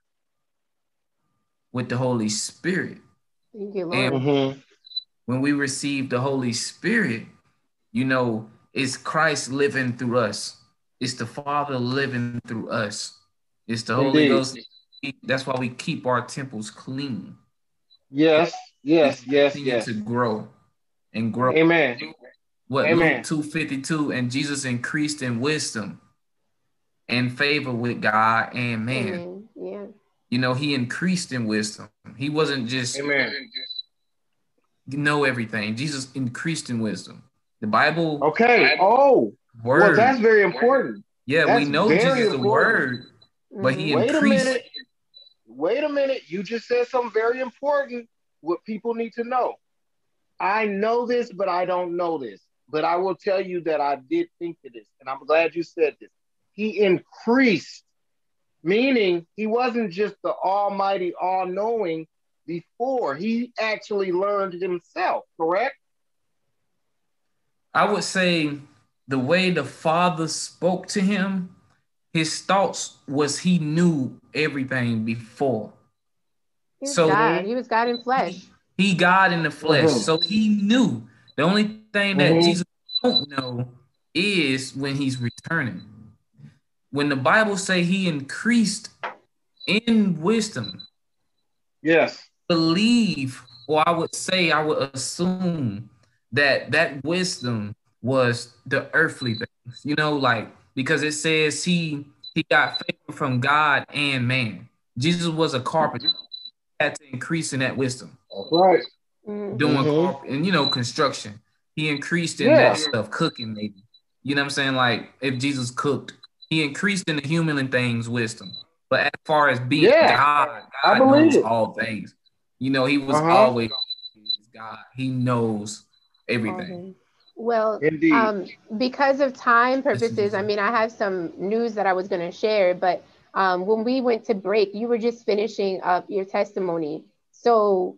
With the Holy Spirit. Thank you, Lord. And Mm-hmm. when we receive the Holy Spirit, you know, it's Christ living through us. It's the Father living through us. It's the Holy Indeed. Ghost. That's why we keep our temples clean. Yes, yes, yes, yes. To grow and grow. Amen. What Amen. Luke 252 and Jesus increased in wisdom and favor with God and man. Amen. Yeah. You know, he increased in wisdom. He wasn't just Amen. know everything. Jesus increased in wisdom. The Bible Okay. Oh, word. well, that's very important. yeah, we know Jesus the word, but he Mhm. Wait a increased. minute. Wait a minute. You just said something very important. What people need to know. I know this, but I don't know this. But I will tell you that I did think of this, and I'm glad you said this. He increased, meaning he wasn't just the almighty, all knowing before. He actually learned himself, correct? I would say the way the Father spoke to him, his thoughts was he knew everything before. He was So- God. He was God in flesh. He God in the flesh, Mhm. so he knew. The only thing that Mhm. Jesus don't know is when he's returning. When the Bible say he increased in wisdom, Yes. believe, or I would say, I would assume that that wisdom was the earthly things, you know, like because it says he he got favor from God and man. Jesus was a carpenter, He had to increase in that wisdom, Right. Mhm. doing Mhm. carp- and you know construction. He increased in Yeah. that stuff, cooking maybe. You know what I'm saying? Like if Jesus cooked, he increased in the human things wisdom. But as far as being Yeah, God, God believe knows it. all things. You know, he was Uh-huh. always God. He knows everything. Okay. Well, Indeed. um, because of time purposes, I mean, I have some news that I was going to share, but um, when we went to break, you were just finishing up your testimony. So,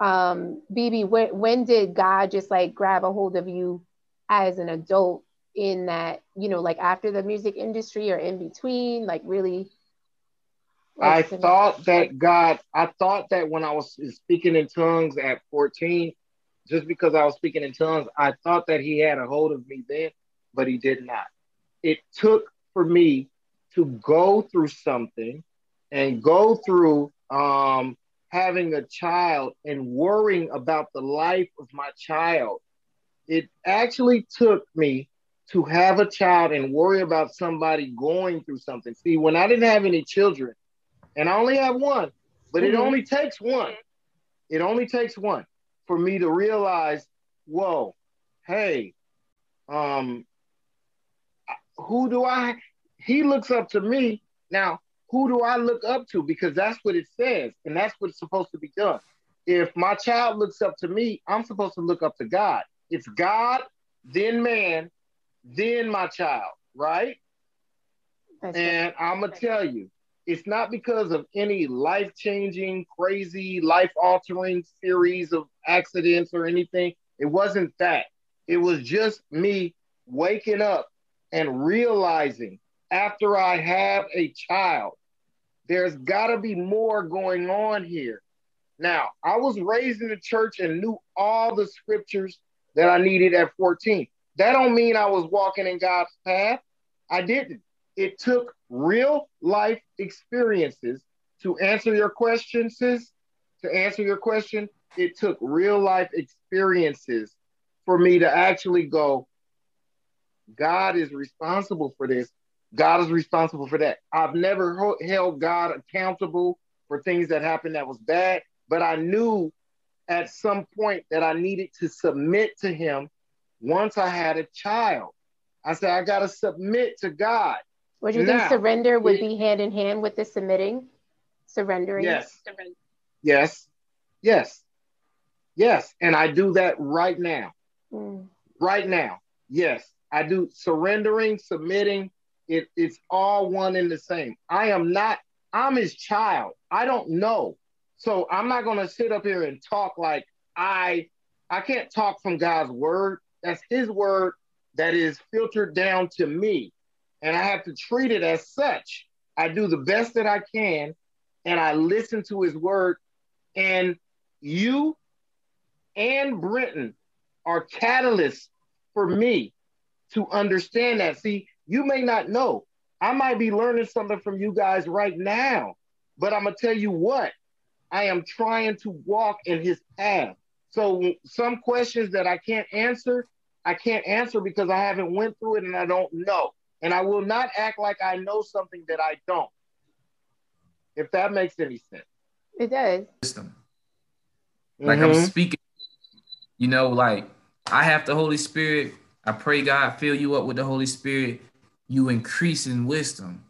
um, BB, when, when did God just like grab a hold of you as an adult in that, you know, like after the music industry or in between, like really? I thought that God, I thought that when I was speaking in tongues at 14, just because I was speaking in tongues, I thought that he had a hold of me then, but he did not. It took for me to go through something and go through um, having a child and worrying about the life of my child. It actually took me to have a child and worry about somebody going through something. See, when I didn't have any children, and I only have one, but it Mhm. only takes one. It only takes one for me to realize, whoa, hey, um, who do I? He looks up to me. Now, who do I look up to? Because that's what it says, and that's what's supposed to be done. If my child looks up to me, I'm supposed to look up to God. It's God, then man, then my child, right? that's And I'm gonna tell you, it's not because of any life changing, crazy, life altering series of accidents or anything. It wasn't that. It was just me waking up and realizing after I have a child, there's got to be more going on here. Now, I was raised in the church and knew all the scriptures that I needed at 14. That don't mean I was walking in God's path. I didn't. It took real life experiences to answer your questions. To answer your question, it took real life experiences for me to actually go, God is responsible for this. God is responsible for that. I've never held God accountable for things that happened that was bad, but I knew at some point that I needed to submit to Him once I had a child. I said, I got to submit to God. Would you Now, think surrender would be hand in hand with the submitting? Surrendering? Yes. Yes. Yes. Yes. And I do that right now. Mm. Right now. Yes. I do surrendering, submitting. It, it's all one and the same. I am not, I'm his child. I don't know. So I'm not going to sit up here and talk like I, I can't talk from God's word. That's his word that is filtered down to me. And I have to treat it as such. I do the best that I can and I listen to his word. And you and Brentton are catalysts for me to understand that. See, you may not know. I might be learning something from you guys right now, but I'm gonna tell you what, I am trying to walk in his path. So some questions that I can't answer, I can't answer because I haven't went through it and I don't know. And I will not act like I know something that I don't. If that makes any sense. It does. Wisdom. Like I'm Mhm. speaking, you know, like I have the Holy Spirit. I pray God fill you up with the Holy Spirit. You increase in wisdom.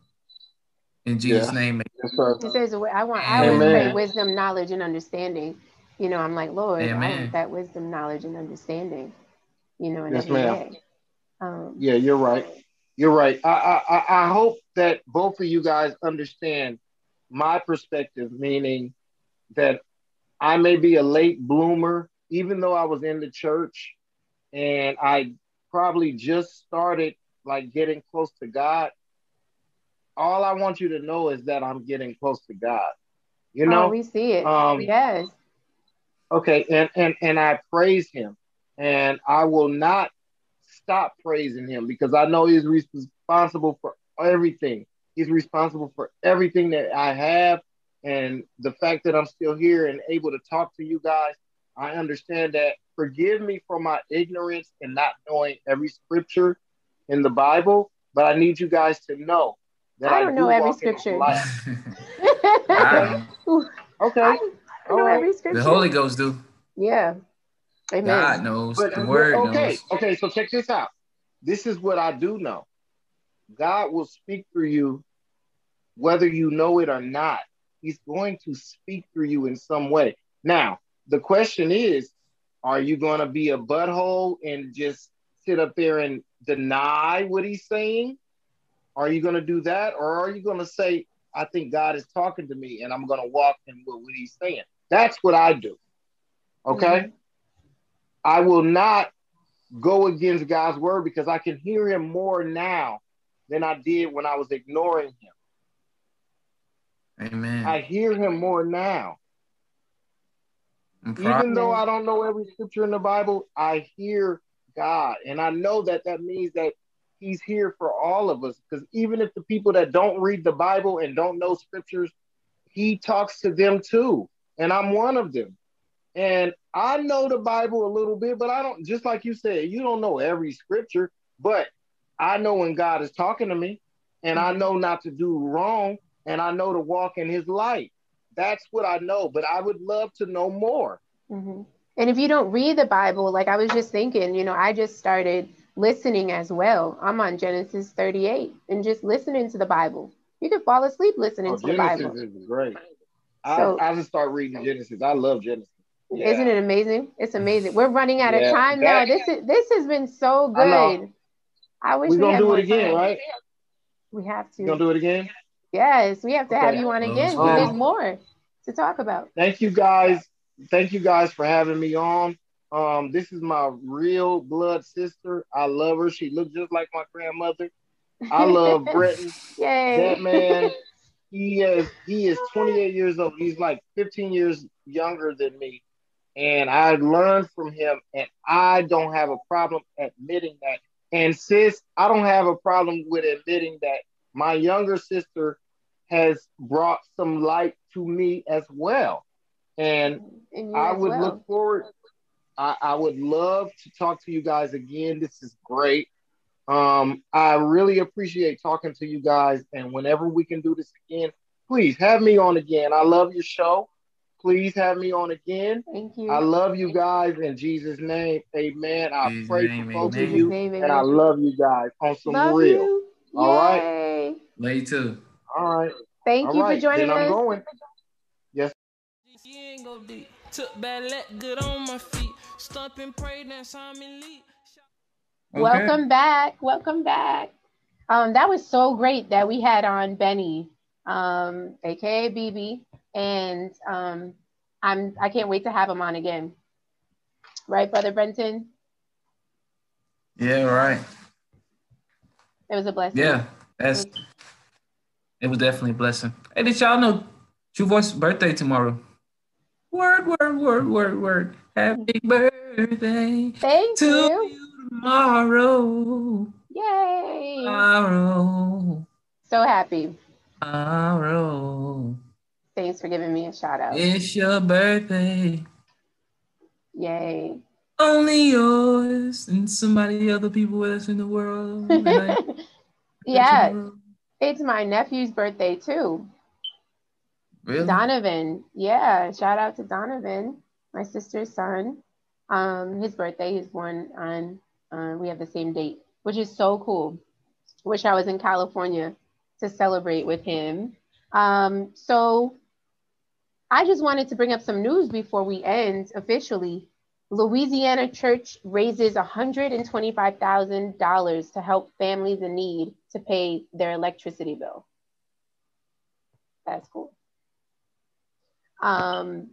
In Jesus' Yeah. name. Yes. It says, I want, I always pray wisdom, knowledge, and understanding. You know, I'm like, Lord, I Amen. want that wisdom, knowledge, and understanding. You know, in Yes, every ma'am. day. Um, Yeah, you're right. You're right. I, I I- hope that both of you guys understand my perspective, meaning that I may be a late bloomer, even though I was in the church and I probably just started like getting close to God. All I want you to know is that I'm getting close to God. You oh, know? we see it. um, yes. Okay, and and and I praise him, and I will not stop praising him because I know he's responsible for everything. He's responsible for everything that I have, and the fact that I'm still here and able to talk to you guys. I understand that. Forgive me for my ignorance and not knowing every scripture in the Bible, but I need you guys to know that I I, don't do know every walk in the scripture. light. I- Okay, I don't know right. every scripture. the Holy Ghost do. Yeah. Amen. God knows. But, the word okay, knows. okay. So check this out. This is what I do know. God will speak through you, whether you know it or not. He's going to speak through you in some way. Now, the question is, are you going to be a butthole and just sit up there and deny what he's saying? Are you going to do that, or are you going to say, "I think God is talking to me, and I'm going to walk in with what He's saying"? That's what I do. Okay. Mm-hmm. I will not go against God's word because I can hear him more now than I did when I was ignoring him. Amen. I hear him more now. Even though I don't know every scripture in the Bible, I hear God. And I know that that means that he's here for all of us because even if the people that don't read the Bible and don't know scriptures, he talks to them too. And I'm one of them. And I know the Bible a little bit, but I don't, just like you said, you don't know every scripture, but I know when God is talking to me and I know not to do wrong and I know to walk in his light. That's what I know, but I would love to know more. hmm And if you don't read the Bible, like I was just thinking, you know, I just started listening as well. I'm on Genesis 38 and just listening to the Bible. You can fall asleep listening Oh, to the Genesis Bible. is great. I, So- I just start reading Genesis. I love Genesis. Yeah. Isn't it amazing? It's amazing. We're running out Yeah, of time that- now. This is this has been so good. I wish We're we gonna do it again, time. right? We have You gonna do it again? Yes, we have to have you on Those again. Um, There's more to talk about. Thank you guys. Thank you guys for having me on. Um, this is my real blood sister. I love her. She looks just like my grandmother. I love Brentton. Yay. That man, he is he is 28 years old. He's like 15 years younger than me. And I learned from him, and I don't have a problem admitting that. And sis, I don't have a problem with admitting that my younger sister has brought some light to me as well. And And I would well. look forward. I, I would love to talk to you guys again. This is great. Um, I really appreciate talking to you guys. And whenever we can do this again, please have me on again. I love your show. Please have me on again. Thank you. I love you guys in Jesus' name. Amen. I Jesus' pray name, for both of you. Name, And I love you guys on some Love real. you. All right. Yay. Lay too. All right. Thank All you right. for joining then I'm us. going. She ain't go deep. Took bad let good on my feet. Stomp and pray, then saw me lead. Okay. Welcome back. Welcome back. Um, that was so great that we had on Bennie, um, aka BB, and um, I'm I can't wait to have him on again. Right, brother Brentton? Yeah, right. It was a blessing. Yeah, that's it was definitely a blessing. Hey, did y'all know True Voice's birthday tomorrow? Word, word, word, word, word. Happy birthday Thank to you. you tomorrow. Yay. Tomorrow. so happy. Tomorrow. Thanks for giving me a shout out. It's your birthday. Yay. Only yours and somebody other people with us in the world. I- yeah, it's my nephew's birthday too. Really? Donovan. Yeah, shout out to Donovan, my sister's son. Um, his birthday is born on uh, we have the same date, which is so cool. Wish I was in California to celebrate with him. Um, so I just wanted to bring up some news before we end officially. Louisiana Church raises $125,000 to help families in need to pay their electricity bill. That's cool. Um,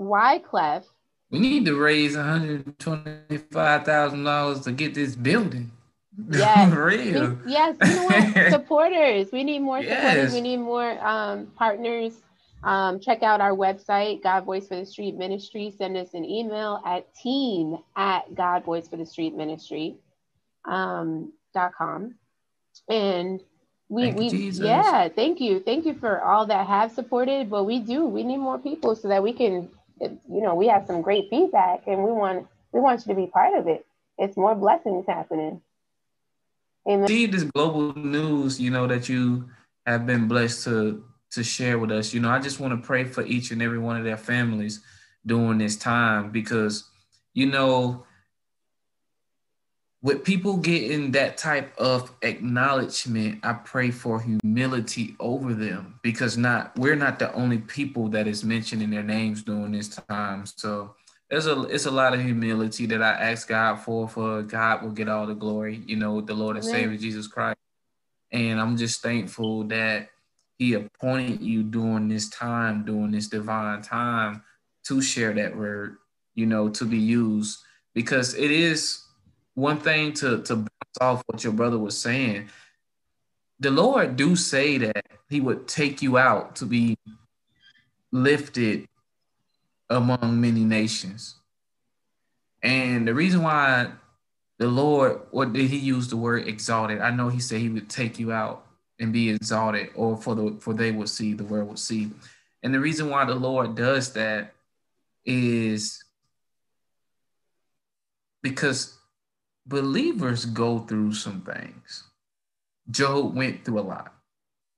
Wyclef, We need to raise $125,000 to get this building. Yes. For real. we- yes, you know what? supporters. We need more supporters. Yes. We need more um, partners. Um, check out our website, God Voice for the Street Ministry. Send us an email at team at God Voice for the Street Ministry um, dot com. And we, Thank we Jesus. yeah, thank you. Thank you for all that have supported, but we do, we need more people so that we can, you know, we have some great feedback and we want, we want you to be part of it. It's more blessings happening. Amen. see this global news, you know, that you have been blessed to to share with us. You know, I just want to pray for each and every one of their families during this time because, you know, with people getting that type of acknowledgement, I pray for humility over them because not we're not the only people that is mentioning their names during this time. So there's a it's a lot of humility that I ask God for. For God will get all the glory, you know, the Lord and. Savior Jesus Christ. And I'm just thankful that He appointed you during this time, during this divine time, to share that word, you know, to be used because it is one thing to to bounce off what your brother was saying. The Lord do say that He would take you out to be lifted among many nations. And the reason why the Lord, or did he use the word exalted? I know he said he would take you out and be exalted, or for the for they will see, the world will see. And the reason why the Lord does that is because believers go through some things. Job went through a lot.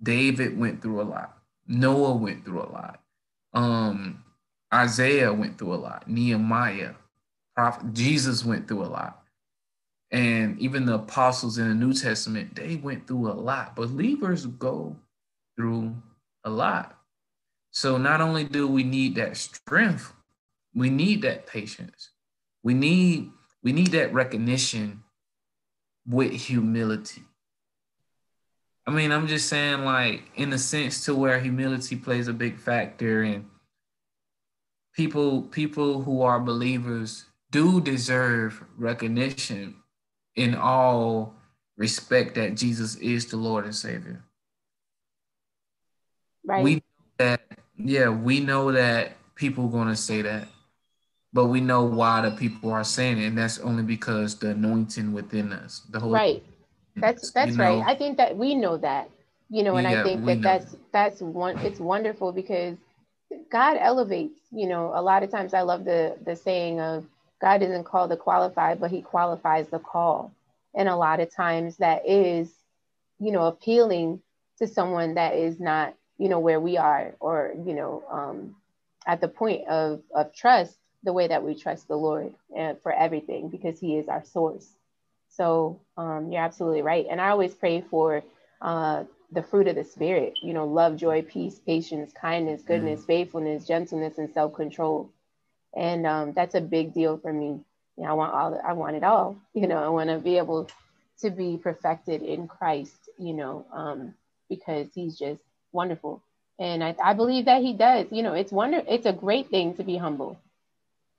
David went through a lot. Noah went through a lot. Um, Isaiah went through a lot. Nehemiah, prophet, Jesus went through a lot. And even the apostles in the New Testament, they went through a lot. Believers go through a lot. So not only do we need that strength, we need that patience. We need we need that recognition with humility. I mean, I'm just saying, like, in a sense to where humility plays a big factor and people people who are believers do deserve recognition in all respect that Jesus is the Lord and Savior. Right. We know that yeah, we know that people gonna say that, but we know why the people are saying it, and that's only because the anointing within us, the Holy right. That's that's you know? right. I think that we know that. You know, and Yeah, I think that know that's that's one it's wonderful because God elevates. You know, a lot of times I love the the saying of God doesn't call the qualified, but He qualifies the call. And a lot of times that is, you know, appealing to someone that is not, you know, where we are, or you know, um, at the point of of trust, the way that we trust the Lord and for everything, because He is our source. So um, you're absolutely right. And I always pray for uh, the fruit of the spirit, you know, love, joy, peace, patience, kindness, goodness, mm. faithfulness, gentleness, and self-control. And um, that's a big deal for me. You know, I want all, I want it all. You know, I want to be able to be perfected in Christ. You know, um, because He's just wonderful, and I, I believe that He does. You know, it's wonder, it's a great thing to be humble,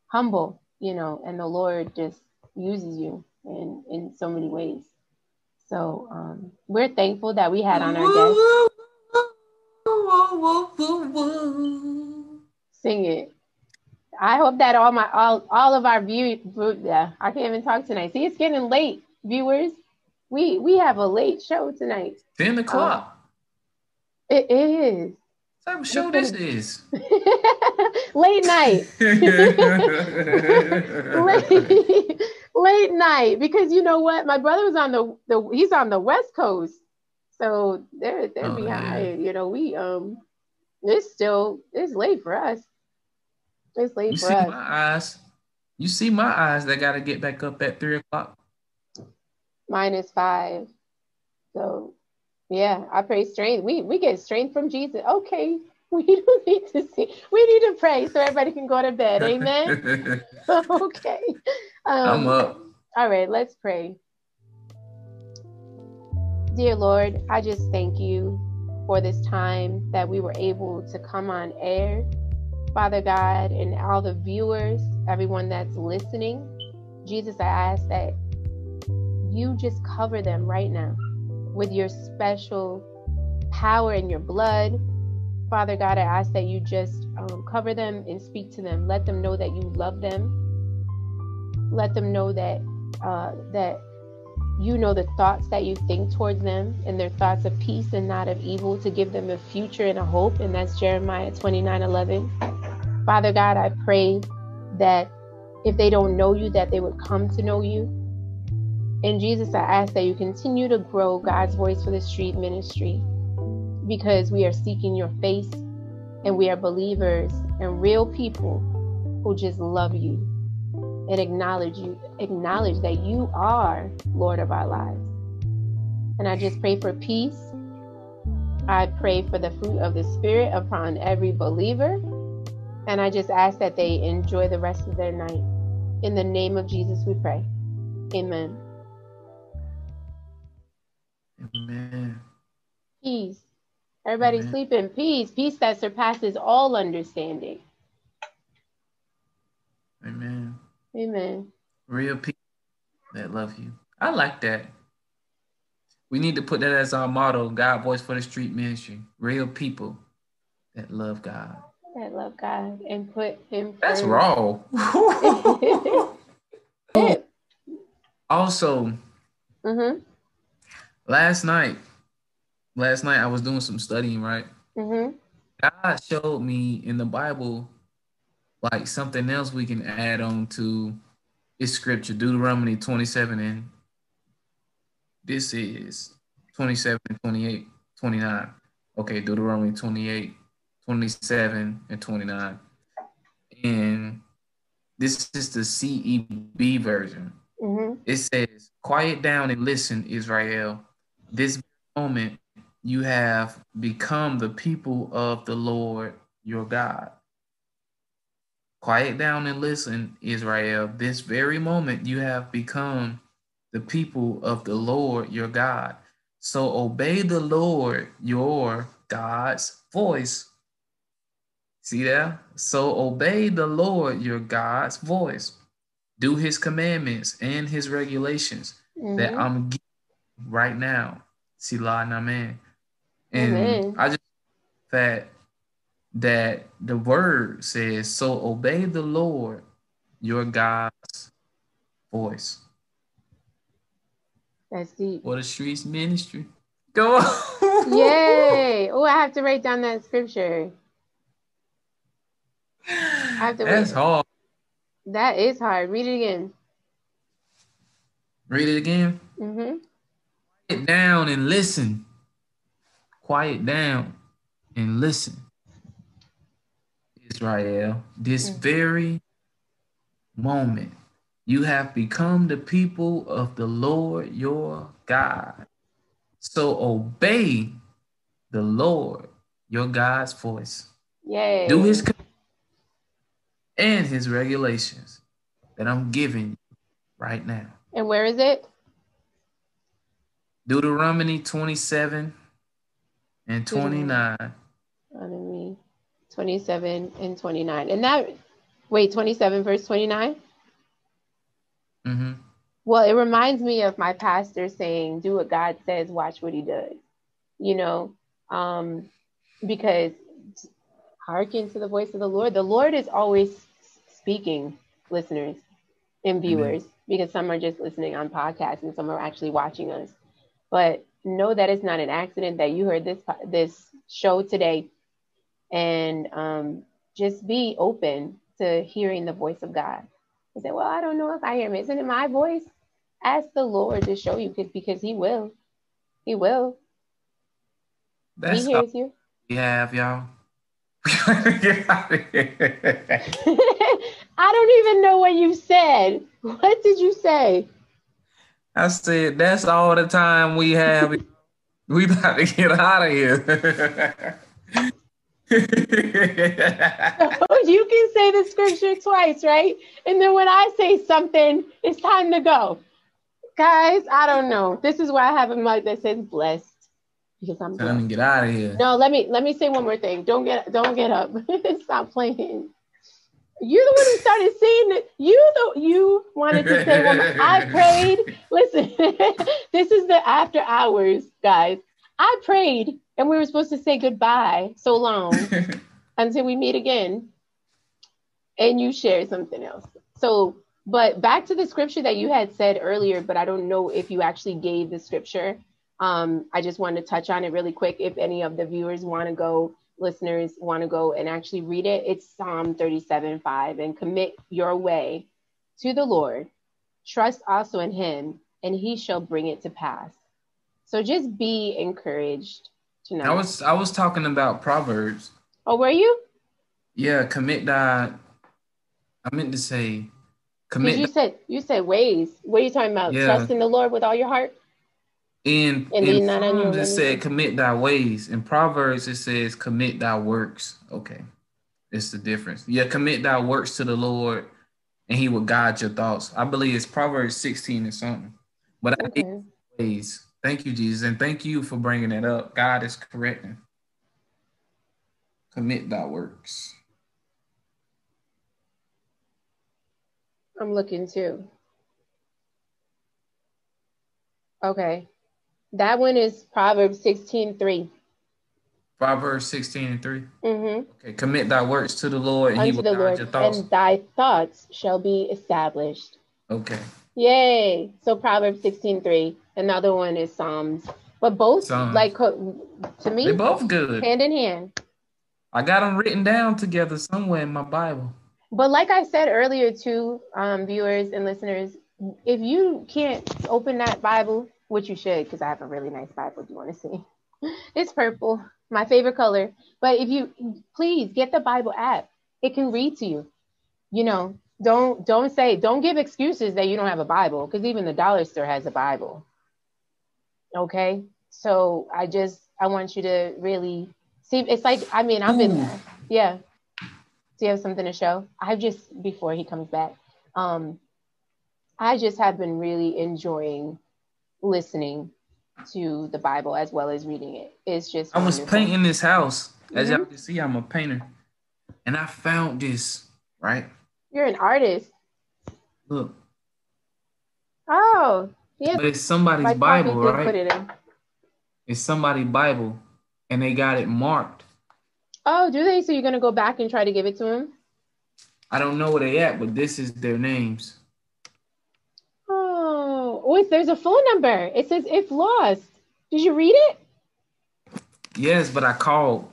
humble. You know, and the Lord just uses you in in so many ways. So um, we're thankful that we had on our guest. Sing it. I hope that all my all all of our view yeah, I can't even talk tonight. See, it's getting late, viewers. We we have a late show tonight. 10 o'clock. Um, it is. What type of show this is? late night. late, late night because you know what my brother was on the, the he's on the west coast so they're they're oh, behind you know we um it's still it's late for us it's late you for see us my eyes. You see my eyes that got to get back up at three o'clock? Mine is minus five. So yeah i pray strength. We we get strength from jesus. Okay we don't need to see. We need to pray so everybody can go to bed. Amen? Okay. Um, I'm up. All right, let's pray. Dear Lord, I just thank you for this time that we were able to come on air. Father God, and all the viewers, everyone that's listening, Jesus, I ask that you just cover them right now with your special power and your blood. Father God, I ask that you just um, cover them and speak to them. Let them know that you love them let them know that uh, that you know the thoughts that you think towards them and their thoughts of peace and not of evil to give them a future and a hope and that's jeremiah 29 11 father god i pray that if they don't know you that they would come to know you. And jesus i ask that you continue to grow god's voice for the street ministry because we are seeking your face and we are believers and real people who just love you and acknowledge you, acknowledge that you are Lord of our lives. And I just pray for peace. I pray for the fruit of the Spirit upon every believer. And I just ask that they enjoy the rest of their night. In the name of Jesus, we pray. Amen. Amen. Peace. Everybody Amen. sleep in peace. Peace that surpasses all understanding. Amen. Amen. Real people that love you. I like that. We need to put that as our motto God Voice for the Street Ministry. Real people that love God. That love God and put Him That's raw. also, mm-hmm. last night, last night I was doing some studying, right? Mm-hmm. God showed me in the Bible like something else we can add on to is scripture, Deuteronomy 27 and this is 27 and 28, 29. Okay, Deuteronomy 28, 27 and 29. And this is the CEB version. Mm-hmm. It says, Quiet down and listen, Israel. This moment you have become the people of the Lord your God. Quiet down and listen, Israel. This very moment you have become the people of the Lord your God. So obey the Lord your God's voice. See that? So obey the Lord your God's voice. Do his commandments and his regulations mm-hmm. that I'm giving right now. Sila Naman. And Amen. I just that that the word says, So obey the Lord your God's voice. That's deep. What a streets ministry. Go on. Yay. Oh, I have to write down that scripture. I have to That's wait. hard. That is hard. Read it again. Read it again. Mm-hmm. Quiet down and listen. Quiet down and listen. Israel, this Mhm. very moment, you have become the people of the Lord your God. So obey the Lord your God's voice. Yay. Do his and his regulations that I'm giving you right now. And where is it? Deuteronomy 27 and 29. Deuteronomy 27 and 29. And that, wait, 27 verse 29? hmm Well, it reminds me of my pastor saying, do what God says, watch what he does. You know, um, because hearken to the voice of the Lord. The Lord is always speaking, listeners and viewers, because some are just listening on podcasts and some are actually watching us. But know that it's not an accident that you heard this this show today, and um, just be open to hearing the voice of God. I said, well, I don't know if I hear him. Isn't it my voice? Ask the Lord to show you because- because he will. He will. That's he hears you. we have, y'all. Get out of here. I don't even know what you said. What did you say? I said, that's all the time we have. we about to get out of here. you can say the scripture twice, right? And then when I say something, it's time to go. Guys, I don't know. This is why I have a mug that says blessed. Because I'm Time to get out of here. No, let me let me say one more thing. Don't get don't get up. Stop playing. You're the one who started saying it. You the you wanted to say one. more- I prayed. Listen, this is the after hours, guys. I prayed, and we were supposed to say goodbye so long until we meet again. And you shared something else. So, but back to the scripture that you had said earlier, but I don't know if you actually gave the scripture. Um, I just wanted to touch on it really quick. If any of the viewers want to go, listeners want to go and actually read it, it's Psalm 37 5. And commit your way to the Lord, trust also in him, and he shall bring it to pass. So just be encouraged tonight. I was I was talking about Proverbs. oh, were you? Yeah, commit thy. I meant to say, Because you commit said you said ways. What are you talking about? Yeah. Trust in the Lord with all your heart. in And in lean not on your Psalms it said commit thy ways. In Proverbs it says commit thy works. Okay, it's the difference. Yeah, commit thy works to the Lord, and He will guide your thoughts. I believe it's Proverbs sixteen or something. But I Okay. ways. Thank you, Jesus, and thank you for bringing that up. God is correcting. Commit thy works. I'm looking too. Okay. That one is Proverbs 16 3. Proverbs 16 and 3. Mm-hmm. Okay, commit thy works to the Lord, and he will guide your thoughts. and thy thoughts shall be established. Okay. Yay. So Proverbs 16 3. Another one is Psalms. But both, Psalms. like, to They're me, both good. hand in hand. I got them written down together somewhere in my Bible. But like I said earlier to um, viewers and listeners, if you can't open that Bible, which you should, because I have a really nice Bible. Do you want to see? It's purple, my favorite color. But if you please get the Bible app, it can read to you. You know, don't don't say don't give excuses that you don't have a Bible, because even the dollar store has a Bible. Okay, so I just I want you to really see. It's like I mean I've been Ooh. yeah. Do you have something to show? I just before he comes back, um, I just have been really enjoying listening to the Bible as well as reading it. It's just I was painting this house. As Mhm. y'all can see, I'm a painter. And I found this, right? You're an artist. Look, Oh, yeah. but it's somebody's My Bible, did put right? it in. It's somebody's Bible, and they got it marked. Oh, do they? So you're gonna go back and try to give it to him? I don't know where they at, but this is their names. Oh, oh wait. There's a phone number. It says if lost. Did you read it? Yes, but I called.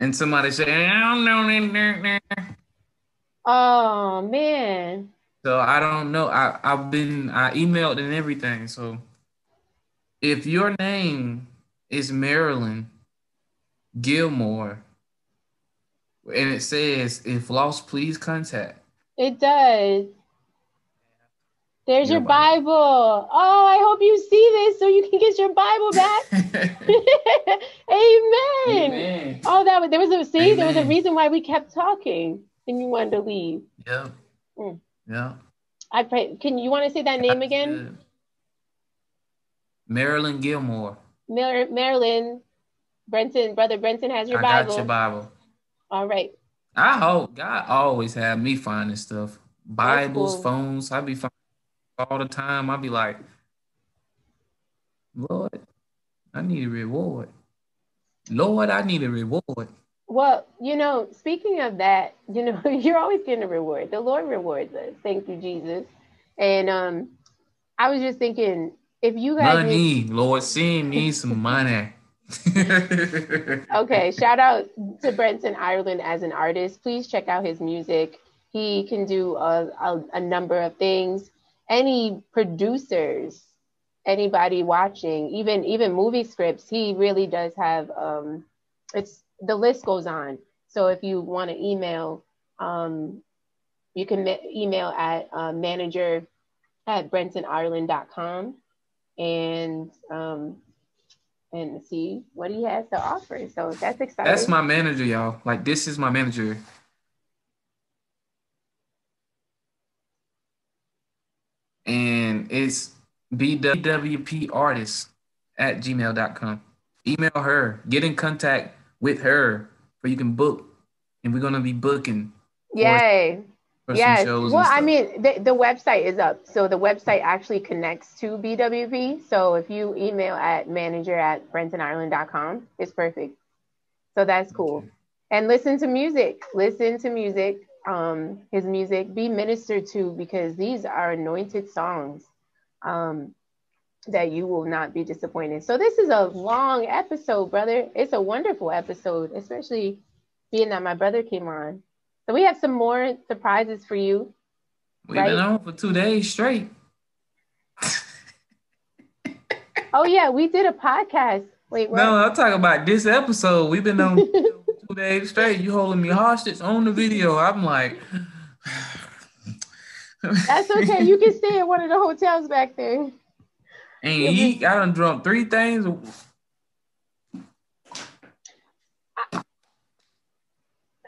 and somebody said, I don't know. Oh man. So I don't know. I, I've been I emailed and everything. So if your name is Marilyn Gilmore and it says if lost, please contact. It does. There's Your your Bible. Oh, I hope you see this so you can get your Bible back. Amen. Amen. Oh, that was there was a see, there was a reason why we kept talking and you wanted to leave. Yeah. Mm. Yeah. I pray. Can you want to say that name That's again? good. Marilyn Gilmore. Mar- Marilyn, Brentton, brother Brentton has your I Bible. got your Bible. All right. I hope God always have me finding stuff. Bibles, cool. phones. I be finding all the time. I be like, Lord, I need a reward. Lord, I need a reward. Well, you know, speaking of that, you know, you're always getting a reward. The Lord rewards us. Thank you, Jesus. And um, I was just thinking, if you guys need- Money, Lord, send me some money. okay, shout out to Brentton Ireland as an artist. Please check out his music. He can do a, a, a number of things. Any producers, anybody watching, even even movie scripts, he really does have. Um, it's the list goes on. So if you want to email, um, you can ma- email at uh, manager at brentonireland.com and um, and see what he has to offer. So that's exciting. That's my manager, y'all. Like this is my manager. And it's bwp bwpartist at gmail.com. Email her, get in contact with her where you can book. And we're gonna be booking Yay. for Yes. some shows. Well, I mean, the, the website is up. So the website actually connects to BWP. So if you email at manager at brentonireland.com, it's perfect. So that's cool. Okay. And listen to music. Listen to music. Um, his music. Be ministered to because these are anointed songs um, that you will not be disappointed. So this is a long episode, brother. It's a wonderful episode, especially being that my brother came on. So we have some more surprises for you. We've right. been on for two days straight. Oh yeah, we did a podcast. Wait, what? No, I'm talking about this episode. We've been on two days straight. You holding me hostage on the video. I'm like, That's okay. You can stay at one of the hotels back there. And eat. I done drunk three things.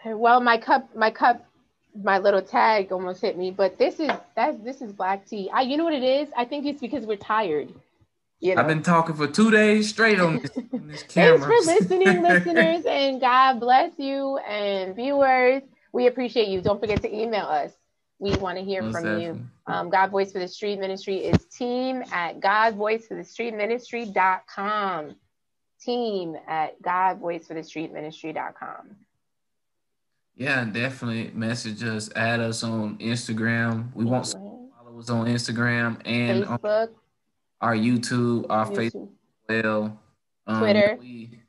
Well, my cup, my cup, my little tag almost hit me. But this is that's this is black tea. I, you know what it is? I think it's because we're tired. You know. I've been talking for two days straight on this, on this Thanks for listening, listeners, and God bless you and viewers. We appreciate you. Don't forget to email us. We want to hear Most from definitely. you. Um, God Voice for the Street Ministry is team at godvoiceforthestreetministry.com. Team at godvoiceforthestreetministry.com. Yeah, definitely message us, add us on Instagram. We want some followers on Instagram and on Facebook, our YouTube, our Facebook, well, um, Twitter. we-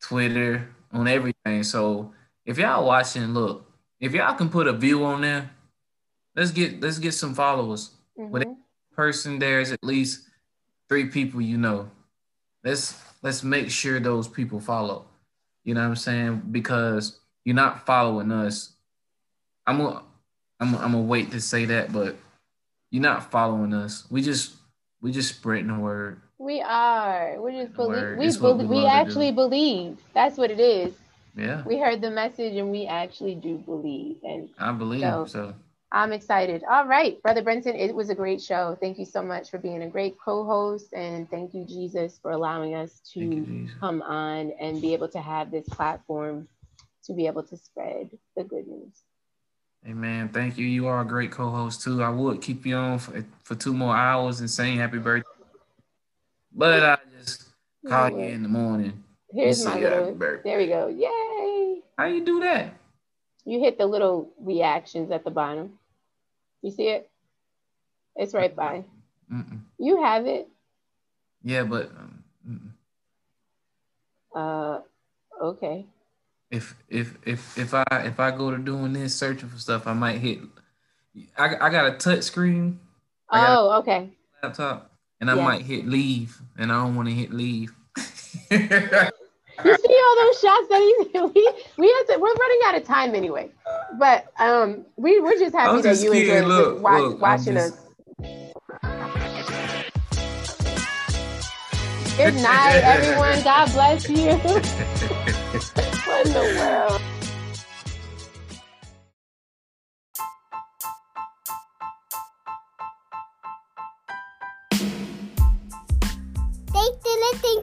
Twitter, on everything. So if y'all watching, look, if y'all can put a view on there, let's get let's get some followers. With Mhm. person there's at least three people you know. Let's let's make sure those people follow. You know what I'm saying? Because you're not following us. I'm gonna I'm gonna, I'm gonna wait to say that, but you're not following us. We just we just spreading the word. We are. We just believe. We, It's what belie- we we actually believe. That's what it is. Yeah, We heard the message and we actually do believe. And I believe So- so. I'm excited. All right, Brother Brentton, it was a great show. Thank you so much for being a great co host. And thank you, Jesus, for allowing us Thank you, to come on and be able to have this platform to be able to spread the good news. Amen. Thank you. You are a great co-host too. I would keep you on for, for two more hours and saying happy birthday, but I just call you in the morning. Here's my little. There we go. Yay! How you do that? You hit the little reactions at the bottom. You see it? It's right by. Mm-mm. You have it. Yeah, but um. Uh, okay. if if if if I if I go to doing this searching for stuff, I might hit. I I got a touch screen. Oh, okay. Laptop, and I Yeah. might hit leave, and I don't want to hit leave. You see all those shots that he we we had to we're running out of time anyway. But um we we're just happy that just you enjoyed Look, wa- look, watching just- us. Good night, everyone. God bless you. what in the world?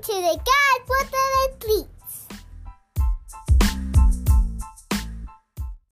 To the God for the Sleep.